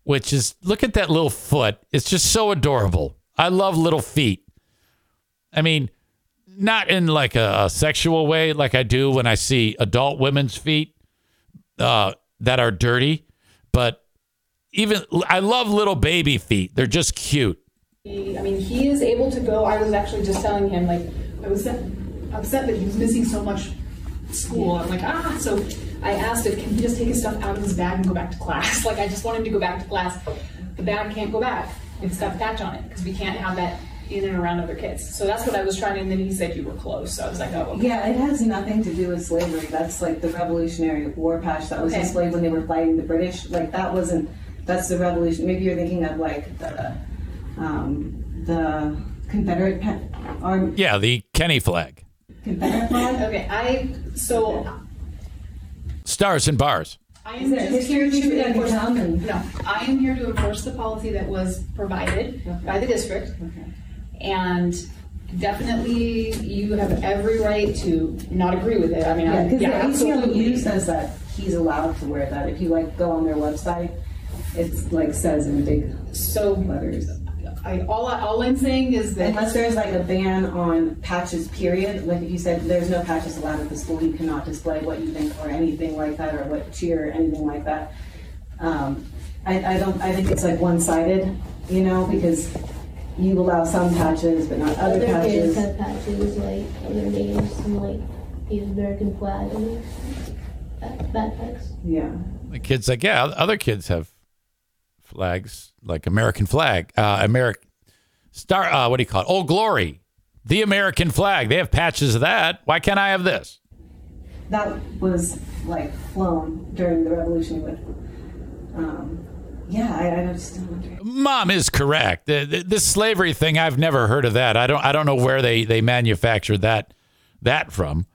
Speaker 1: which is look at that little foot. It's just so adorable. I love little feet. I mean, not in like a, a sexual way, like I do when I see adult women's feet uh, that are dirty, but even I love little baby feet. They're just cute.
Speaker 9: I mean, he is able to go. I was actually just telling him, like, I was upset that he was missing so much school. I'm like, ah. So I asked if can he just take his stuff out of his bag and go back to class. [LAUGHS] Like, I just want him to go back to class. The bag can't go back. It's got the patch on it because we can't have that in and around other kids. So that's what I was trying. And then he said you were close. So I was like, oh, okay.
Speaker 8: Yeah, it has nothing to do with slavery. That's like the Revolutionary War patch that was
Speaker 9: Okay.
Speaker 8: displayed when they were fighting the British. Like that wasn't. That's the revolution. Maybe you're thinking of like the um, the Confederate pa- arm
Speaker 1: Yeah, the Kenny flag,
Speaker 8: Confederate flag. [LAUGHS]
Speaker 9: Okay, I so
Speaker 1: stars and bars.
Speaker 9: I am just here to enforce.
Speaker 8: and-
Speaker 9: No, I am here to enforce the policy that was provided by the district.
Speaker 8: Okay.
Speaker 9: And definitely, you have every right to not agree with it. I mean,
Speaker 8: Yeah,
Speaker 9: I,
Speaker 8: because
Speaker 9: yeah,
Speaker 8: the ACLU says that he's allowed to wear that. If you like go on their website, it's like says in big
Speaker 9: So,
Speaker 8: letters.
Speaker 9: I, all, I- all I'm saying is that
Speaker 8: Unless there's like a ban on patches, period. Like if you said there's no patches allowed at the school, you cannot display what you think or anything like that, or what cheer or anything like that. Um, I, I don't. I think it's like one-sided, you know, because you allow some patches but not other
Speaker 10: Other
Speaker 8: patches.
Speaker 10: kids have patches like other names and like the American flag and back- backpacks.
Speaker 8: Yeah.
Speaker 1: The kid's like, yeah, other kids have flags like American flag, uh, American star. Uh, what do you call it? Old Glory, the American flag. They have patches of that. Why can't I have this?
Speaker 8: That was like flown during the revolution with. Um, yeah, I, I just don't understand.
Speaker 1: Mom is correct. This slavery thing, I've never heard of that. I don't. I don't know where they they manufactured that that from.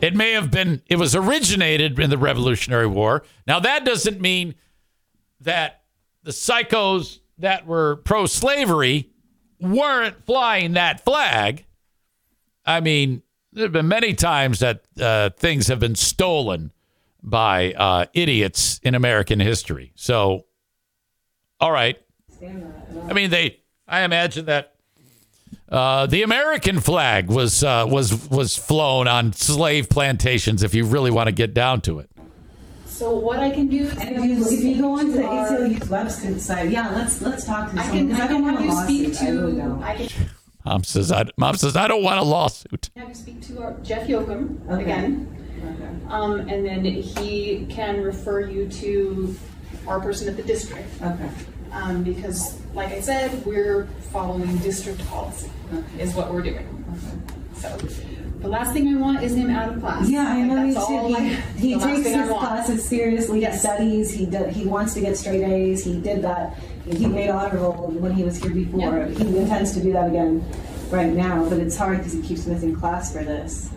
Speaker 1: It may have been. It was originated in the Revolutionary War. Now that doesn't mean that the psychos that were pro slavery weren't flying that flag. I mean, there have been many times that uh, things have been stolen by uh, idiots in American history. So, all right. I mean, they. I imagine that uh, the American flag was uh, was was flown on slave plantations. If you really want to get down to it.
Speaker 9: So what I can do.
Speaker 8: And if you, if you go onto the ACLU's website, site, yeah, let's let's talk to
Speaker 9: I
Speaker 8: someone
Speaker 9: can,
Speaker 8: because
Speaker 9: I
Speaker 8: I don't
Speaker 9: can
Speaker 8: want
Speaker 9: have
Speaker 8: a
Speaker 9: you speak
Speaker 8: lawsuit. I really
Speaker 9: to.
Speaker 8: don't.
Speaker 9: I can
Speaker 1: Mom says, I, Mom says, I don't want a lawsuit.
Speaker 9: have you speak to our, Jeff Yoakum
Speaker 8: Okay.
Speaker 9: again.
Speaker 8: Okay.
Speaker 9: Um, and then he can refer you to our person at the district.
Speaker 8: Okay.
Speaker 9: Um, because, like I said, we're following district policy, is what we're doing. So, the last thing I want is him out of class.
Speaker 8: Yeah, I know
Speaker 9: Like,
Speaker 8: he
Speaker 9: that's all I-
Speaker 8: He, he
Speaker 9: the last
Speaker 8: takes
Speaker 9: thing I
Speaker 8: his
Speaker 9: want.
Speaker 8: classes seriously.
Speaker 9: Yes.
Speaker 8: He studies. He do, he wants to get straight A's. He did that. He made honor roll when he was here before.
Speaker 9: Yeah.
Speaker 8: He intends to do that again right now, but it's hard because he keeps missing class for this.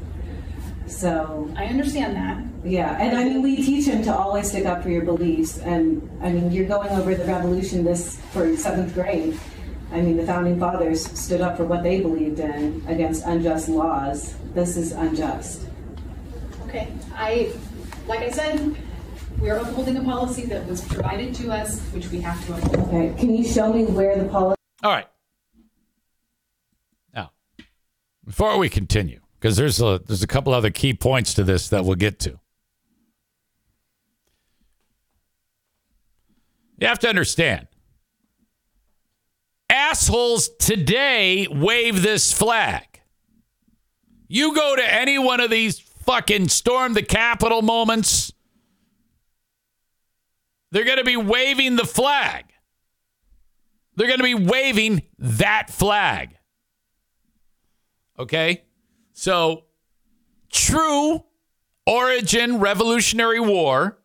Speaker 8: So
Speaker 9: I understand that.
Speaker 8: yeah, and I mean we teach him to always stick up for your beliefs. And I mean you're going over the revolution this for seventh grade. I mean the founding fathers stood up for what they believed in against unjust laws. This is unjust.
Speaker 9: Okay, I, like I said, we are upholding a policy that was provided to us, which we have to uphold.
Speaker 8: Okay, can you show me where the policy?
Speaker 1: All right. Now, before we continue, because there's a there's a couple other key points to this that we'll get to. You have to understand. Assholes today wave this flag. You go to any one of these fucking storm the Capitol moments, they're going to be waving the flag. They're going to be waving that flag. Okay? So, true origin Revolutionary War,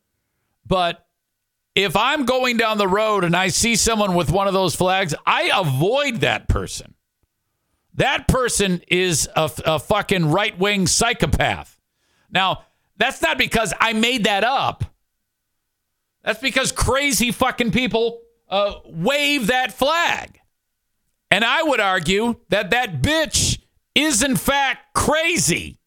Speaker 1: but if I'm going down the road and I see someone with one of those flags, I avoid that person. That person is a, a fucking right wing psychopath. Now, that's not because I made that up. That's because crazy fucking people uh, wave that flag. And I would argue that that bitch is, in fact, crazy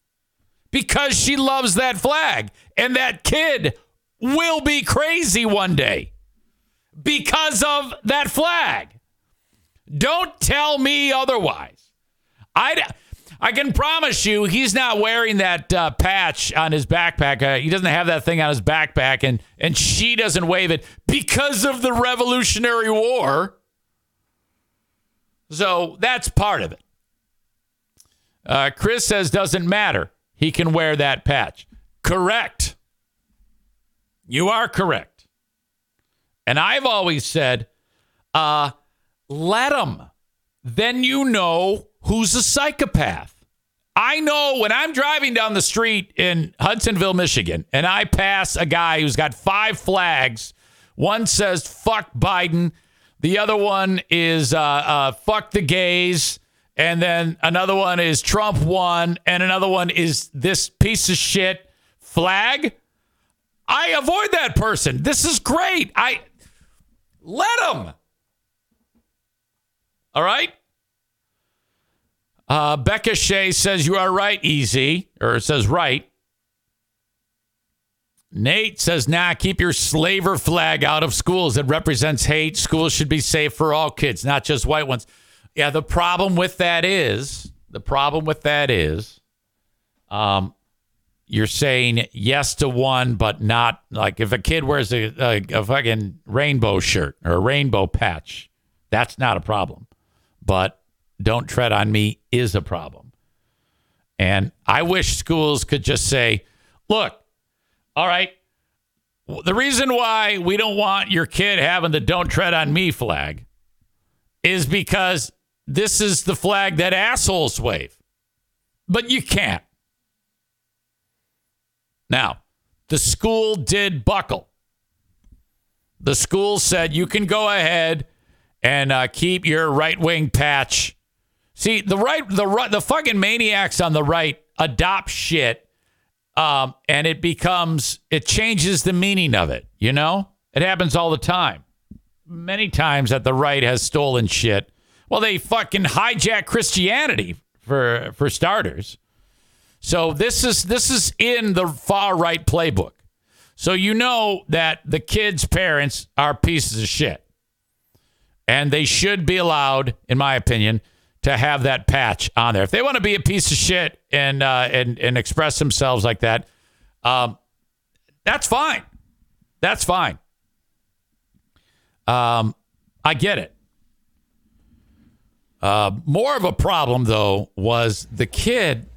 Speaker 1: because she loves that flag. And that kid will be crazy one day because of that flag. Don't tell me otherwise. I, I can promise you he's not wearing that uh, patch on his backpack. Uh, he doesn't have that thing on his backpack, and, and she doesn't wave it because of the Revolutionary War. So that's part of it. Uh, Chris says doesn't matter. He can wear that patch. Correct. You are correct. And I've always said, uh, let him. Then you know who's a psychopath. I know when I'm driving down the street in Hudsonville, Michigan, and I pass a guy who's got five flags. One says "fuck Biden," the other one is uh, uh, "fuck the gays," and then another one is Trump won, and another one is this piece of shit flag. I avoid that person. This is great. I let him. All right. Uh, Becca Shea says you are right, EZ, or says right. Nate says, nah, keep your slaver flag out of schools. It represents hate. Schools should be safe for all kids, not just white ones. Yeah, the problem with that is, the problem with that is, um, you're saying yes to one, but not like if a kid wears a, a, a fucking rainbow shirt or a rainbow patch, that's not a problem. But don't tread on me is a problem. And I wish schools could just say, look, all right, the reason why we don't want your kid having the don't tread on me flag is because this is the flag that assholes wave. But you can't. Now, the school did buckle. The school said you can go ahead and uh, keep your right wing patch See, the right, the right, the fucking maniacs on the right adopt shit, um, and it becomes, it changes the meaning of it. You know, it happens all the time. Many times that the right has stolen shit. Well, they fucking hijack Christianity for for starters. So this is this is in the far right playbook. So you know that the kids' parents are pieces of shit. And they should be allowed, in my opinion, to have that patch on there. If they want to be a piece of shit and uh, and and express themselves like that, um, that's fine. That's fine. Um, I get it. Uh, more of a problem though was the kid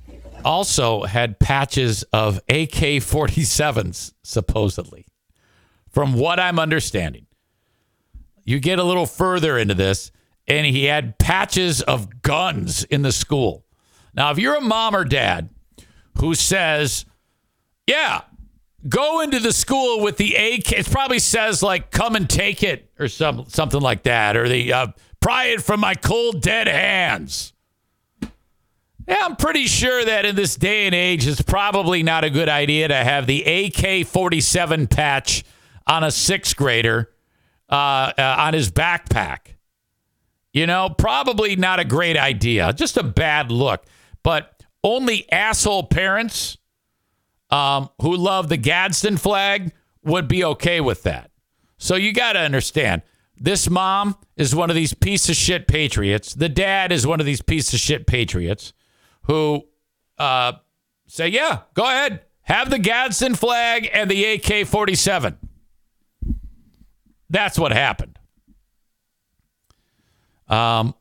Speaker 1: also had patches of AK 47s supposedly, from what I'm understanding. You get a little further into this and he had patches of guns in the school. Now, if you're a mom or dad who says, yeah, go into the school with the AK, it probably says like, come and take it or some, something like that, or the uh, pry it from my cold, dead hands. Yeah, I'm pretty sure that in this day and age, it's probably not a good idea to have the AK 47 patch on a sixth grader uh, uh, on his backpack. You know, probably not a great idea. Just a bad look. But only asshole parents um, who love the Gadsden flag would be okay with that. So you got to understand this mom is one of these piece of shit patriots. The dad is one of these piece of shit patriots who uh, say, yeah, go ahead. Have the Gadsden flag and the AK 47. That's what happened. Um,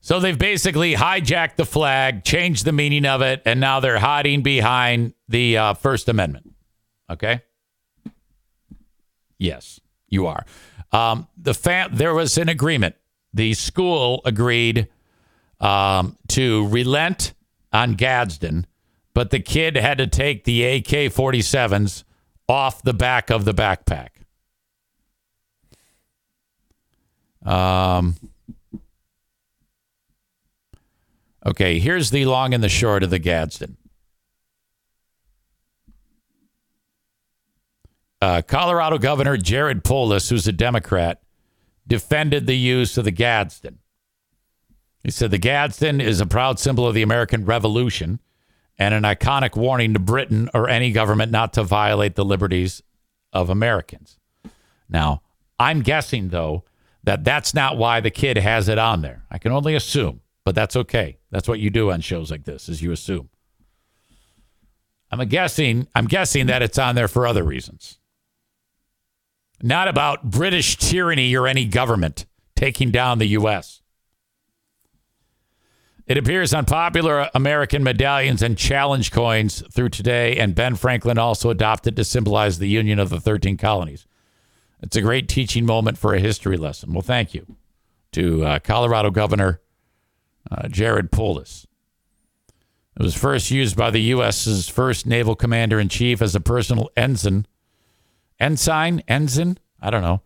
Speaker 1: so they've basically hijacked the flag, changed the meaning of it, and now they're hiding behind the uh, First Amendment. Okay. Yes, you are. Um, the fam- there was an agreement. The school agreed um, to relent on Gadsden, but the kid had to take the AK 47s off the back of the backpack. Um, okay, here's the long and the short of the Gadsden. Uh, Colorado Governor Jared Polis, who's a Democrat, defended the use of the Gadsden. He said the Gadsden is a proud symbol of the American Revolution and an iconic warning to Britain or any government not to violate the liberties of Americans. Now, I'm guessing, though, that that's not why the kid has it on there. I can only assume, but that's okay. That's what you do on shows like this is you assume. I'm guessing I'm guessing that it's on there for other reasons. Not about British tyranny or any government taking down the US. It appears on popular American medallions and challenge coins through today, and Ben Franklin also adopted to symbolize the union of the 13 colonies. It's a great teaching moment for a history lesson. Well, thank you to uh, Colorado Governor uh, Jared Polis. It was first used by the U.S.'s first naval commander in chief as a personal ensign. Ensign? Ensign? I don't know.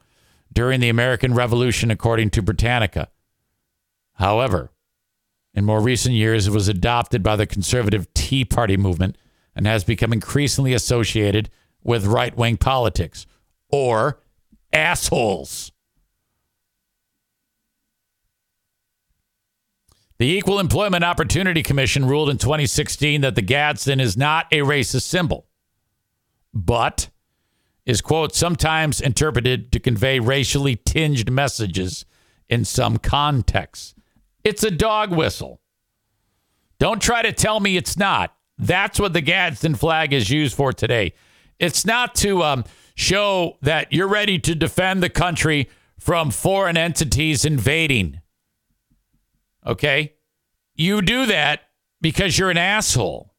Speaker 1: During the American Revolution, according to Britannica. However, in more recent years, it was adopted by the conservative Tea Party movement and has become increasingly associated with right wing politics or assholes. The Equal Employment Opportunity Commission ruled in 2016 that the Gadsden is not a racist symbol, but is, quote, sometimes interpreted to convey racially tinged messages in some contexts. It's a dog whistle. Don't try to tell me it's not. That's what the Gadsden flag is used for today. It's not to um, show that you're ready to defend the country from foreign entities invading. Okay? You do that because you're an asshole.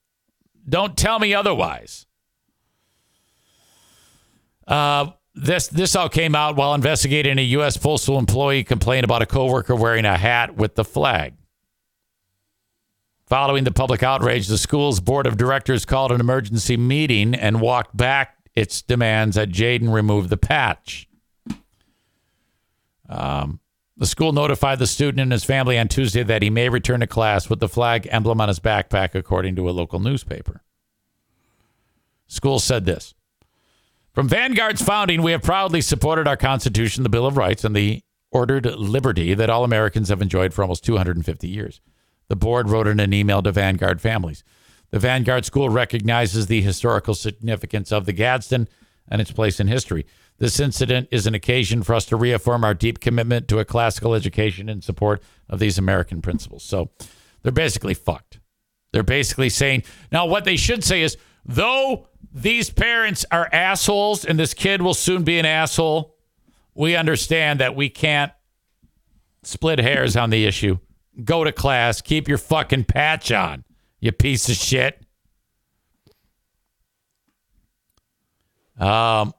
Speaker 1: Don't tell me otherwise. Uh, this this all came out while investigating a U.S. postal employee complained about a coworker wearing a hat with the flag. Following the public outrage, the school's board of directors called an emergency meeting and walked back its demands that Jaden remove the patch. Um, the school notified the student and his family on Tuesday that he may return to class with the flag emblem on his backpack, according to a local newspaper. School said this From Vanguard's founding, we have proudly supported our Constitution, the Bill of Rights, and the ordered liberty that all Americans have enjoyed for almost 250 years. The board wrote in an email to Vanguard families. The Vanguard School recognizes the historical significance of the Gadsden and its place in history. This incident is an occasion for us to reaffirm our deep commitment to a classical education in support of these American principles. So they're basically fucked. They're basically saying, now what they should say is, though these parents are assholes and this kid will soon be an asshole, we understand that we can't split hairs on the issue. Go to class, keep your fucking patch on, you piece of shit. Um,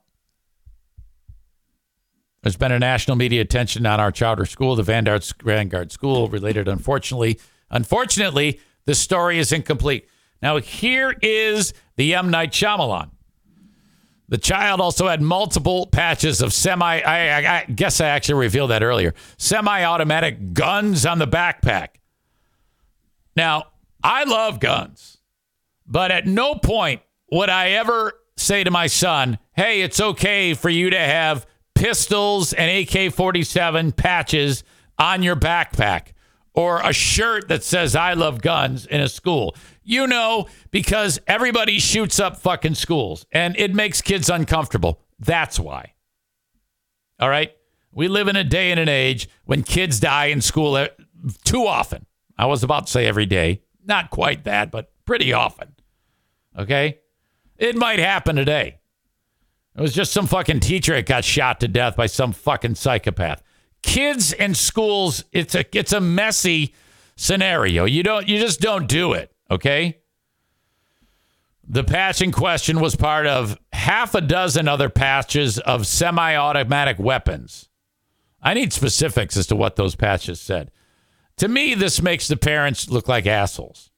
Speaker 1: there's been a national media attention on our charter school, the Vanguard, Vanguard School, related, unfortunately. Unfortunately, the story is incomplete. Now, here is the M. Night Shyamalan. The child also had multiple patches of semi, I, I, I guess I actually revealed that earlier, semi automatic guns on the backpack. Now, I love guns, but at no point would I ever say to my son, hey, it's okay for you to have pistols and AK 47 patches on your backpack or a shirt that says I love guns in a school. You know, because everybody shoots up fucking schools and it makes kids uncomfortable. That's why. All right? We live in a day and an age when kids die in school uh, too often. I was about to say every day. Not quite that, but pretty often. Okay? It might happen today. It was just some fucking teacher that got shot to death by some fucking psychopath. Kids and schools, it's a it's a messy scenario. You don't you just don't do it, okay? The patch in question was part of half a dozen other patches of semi-automatic weapons. I need specifics as to what those patches said. To me, this makes the parents look like assholes.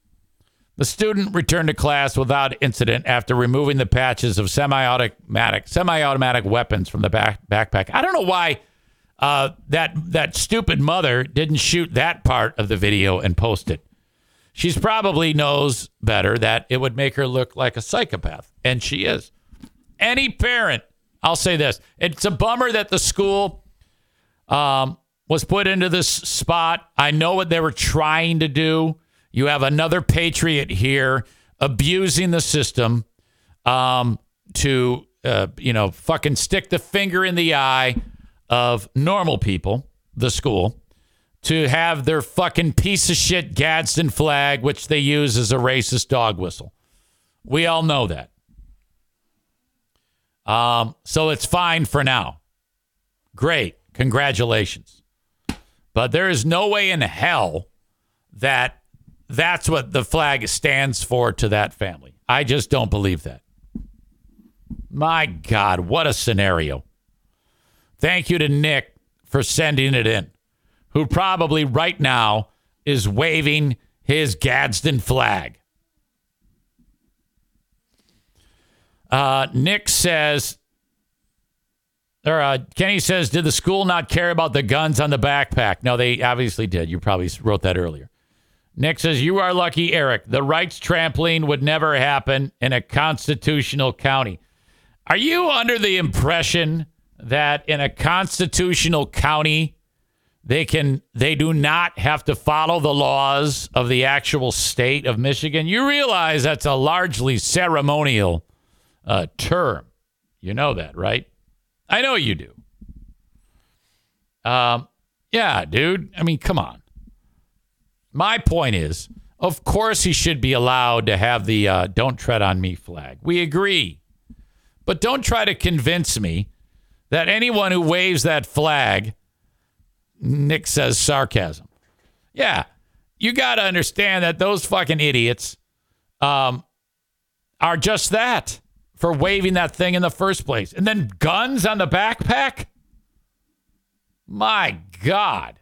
Speaker 1: The student returned to class without incident after removing the patches of semi-automatic semi-automatic weapons from the back, backpack. I don't know why uh, that that stupid mother didn't shoot that part of the video and post it. She's probably knows better that it would make her look like a psychopath, and she is. Any parent, I'll say this: it's a bummer that the school um, was put into this spot. I know what they were trying to do you have another patriot here abusing the system um, to, uh, you know, fucking stick the finger in the eye of normal people. the school to have their fucking piece of shit Gadsden flag, which they use as a racist dog whistle. We all know that. Um, so it's fine for now. Great. Congratulations. But there is no way in hell that that's what the flag stands for to that family. I just don't believe that. My God, what a scenario. Thank you to Nick for sending it in, who probably right now is waving his Gadsden flag. Uh, Nick says, or uh, Kenny says, did the school not care about the guns on the backpack? No, they obviously did. You probably wrote that earlier. Nick says, You are lucky, Eric. The rights trampling would never happen in a constitutional county. Are you under the impression that in a constitutional county, they can they do not have to follow the laws of the actual state of Michigan? You realize that's a largely ceremonial uh, term. You know that, right? I know you do. Um, yeah, dude. I mean, come on. My point is, of course, he should be allowed to have the uh, "Don't Tread on Me" flag. We agree, but don't try to convince me that anyone who waves that flag, Nick says sarcasm. Yeah, you got to understand that those fucking idiots um, are just that for waving that thing in the first place. And then guns on the backpack? My God.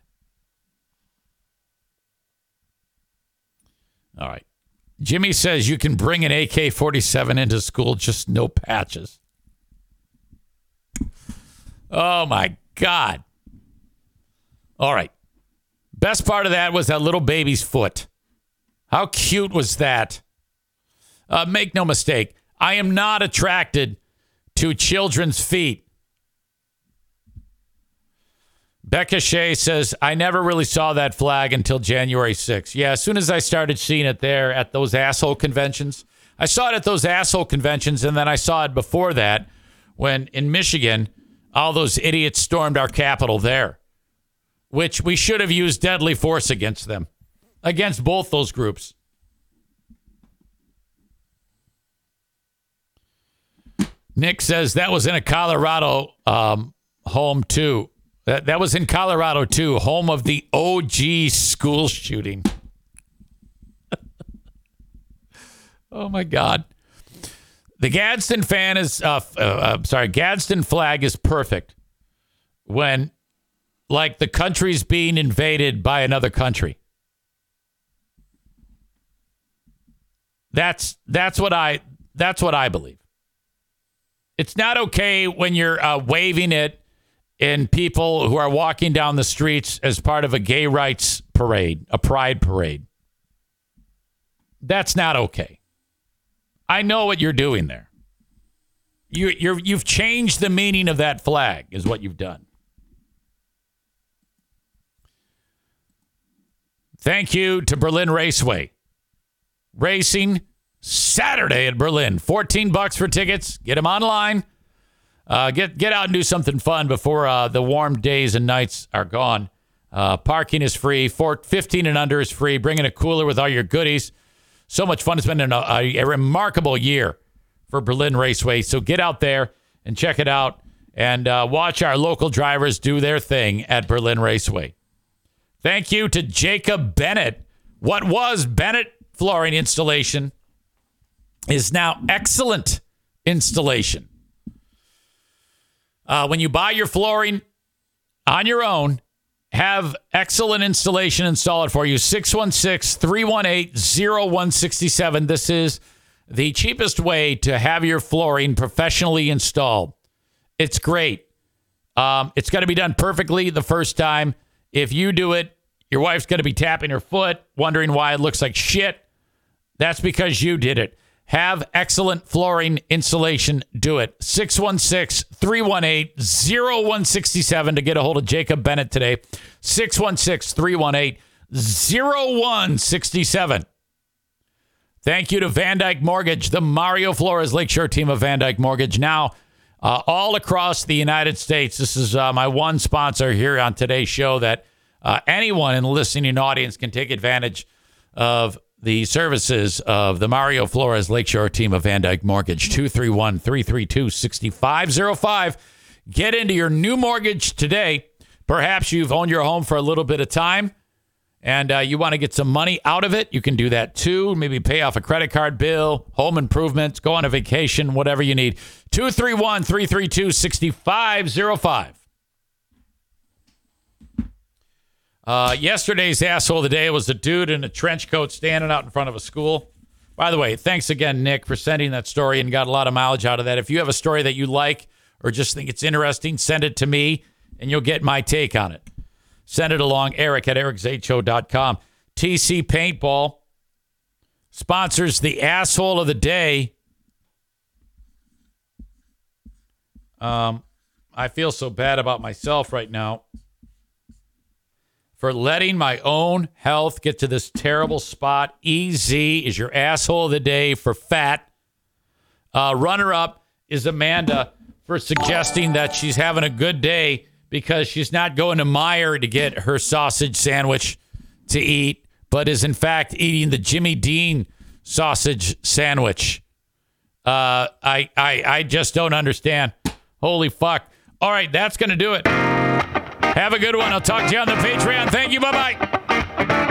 Speaker 1: All right. Jimmy says you can bring an AK 47 into school, just no patches. Oh my God. All right. Best part of that was that little baby's foot. How cute was that? Uh, make no mistake, I am not attracted to children's feet. Becca Shea says, I never really saw that flag until January 6th. Yeah, as soon as I started seeing it there at those asshole conventions, I saw it at those asshole conventions, and then I saw it before that when in Michigan, all those idiots stormed our Capitol there, which we should have used deadly force against them, against both those groups. Nick says that was in a Colorado um, home too. That that was in Colorado too, home of the OG school shooting. [LAUGHS] oh my God. The Gadsden fan is, uh, uh, uh, sorry, Gadsden flag is perfect when, like, the country's being invaded by another country. That's that's what I that's what I believe. It's not okay when you're uh, waving it in people who are walking down the streets as part of a gay rights parade, a pride parade. That's not okay. I know what you're doing there. You, you're, you've changed the meaning of that flag, is what you've done. Thank you to Berlin Raceway. Racing Saturday at Berlin. 14 bucks for tickets. Get them online. Uh, get get out and do something fun before uh, the warm days and nights are gone. Uh, parking is free. Four, 15 and under is free. Bring in a cooler with all your goodies. So much fun. It's been a, a, a remarkable year for Berlin Raceway. So get out there and check it out and uh, watch our local drivers do their thing at Berlin Raceway. Thank you to Jacob Bennett. What was Bennett Flooring Installation is now excellent installation. Uh, when you buy your flooring on your own, have excellent installation installed for you. 616 318 0167. This is the cheapest way to have your flooring professionally installed. It's great. Um, it's got to be done perfectly the first time. If you do it, your wife's going to be tapping her foot, wondering why it looks like shit. That's because you did it. Have excellent flooring insulation. Do it. 616 318 0167 to get a hold of Jacob Bennett today. 616 318 0167. Thank you to VanDyk Mortgage, the Mario Flores Lakeshore team of VanDyk Mortgage. Now uh, all across the United States. This is uh, my one sponsor here on today's show that uh, anyone in the listening audience can take advantage of the services of the Mario Flores Lakeshore team of VanDyk Mortgage. 231 332 6505. Get into your new mortgage today. Perhaps you've owned your home for a little bit of time and uh, you want to get some money out of it, you can do that too. Maybe pay off a credit card bill, home improvements, go on a vacation, whatever you need. 231 332 6505. Uh, yesterday's asshole of the day was a dude in a trench coat standing out in front of a school. By the way, thanks again, Nick, for sending that story and got a lot of mileage out of that. If you have a story that you like or just think it's interesting, send it to me and you'll get my take on it. Send it along, Eric at ericzaneshow.com. TC Paintball sponsors the asshole of the day. Um, I feel so bad about myself right now for letting my own health get to this terrible spot. EZ is your asshole of the day for fat. Uh, runner up is Amanda for suggesting that she's having a good day because she's not going to Meijer to get her sausage sandwich to eat, but is in fact eating the Jimmy Dean sausage sandwich. Uh, I, I, I just don't understand. Holy fuck. All right, that's going to do it. Have a good one. I'll talk to you on the Patreon. Thank you. Bye bye.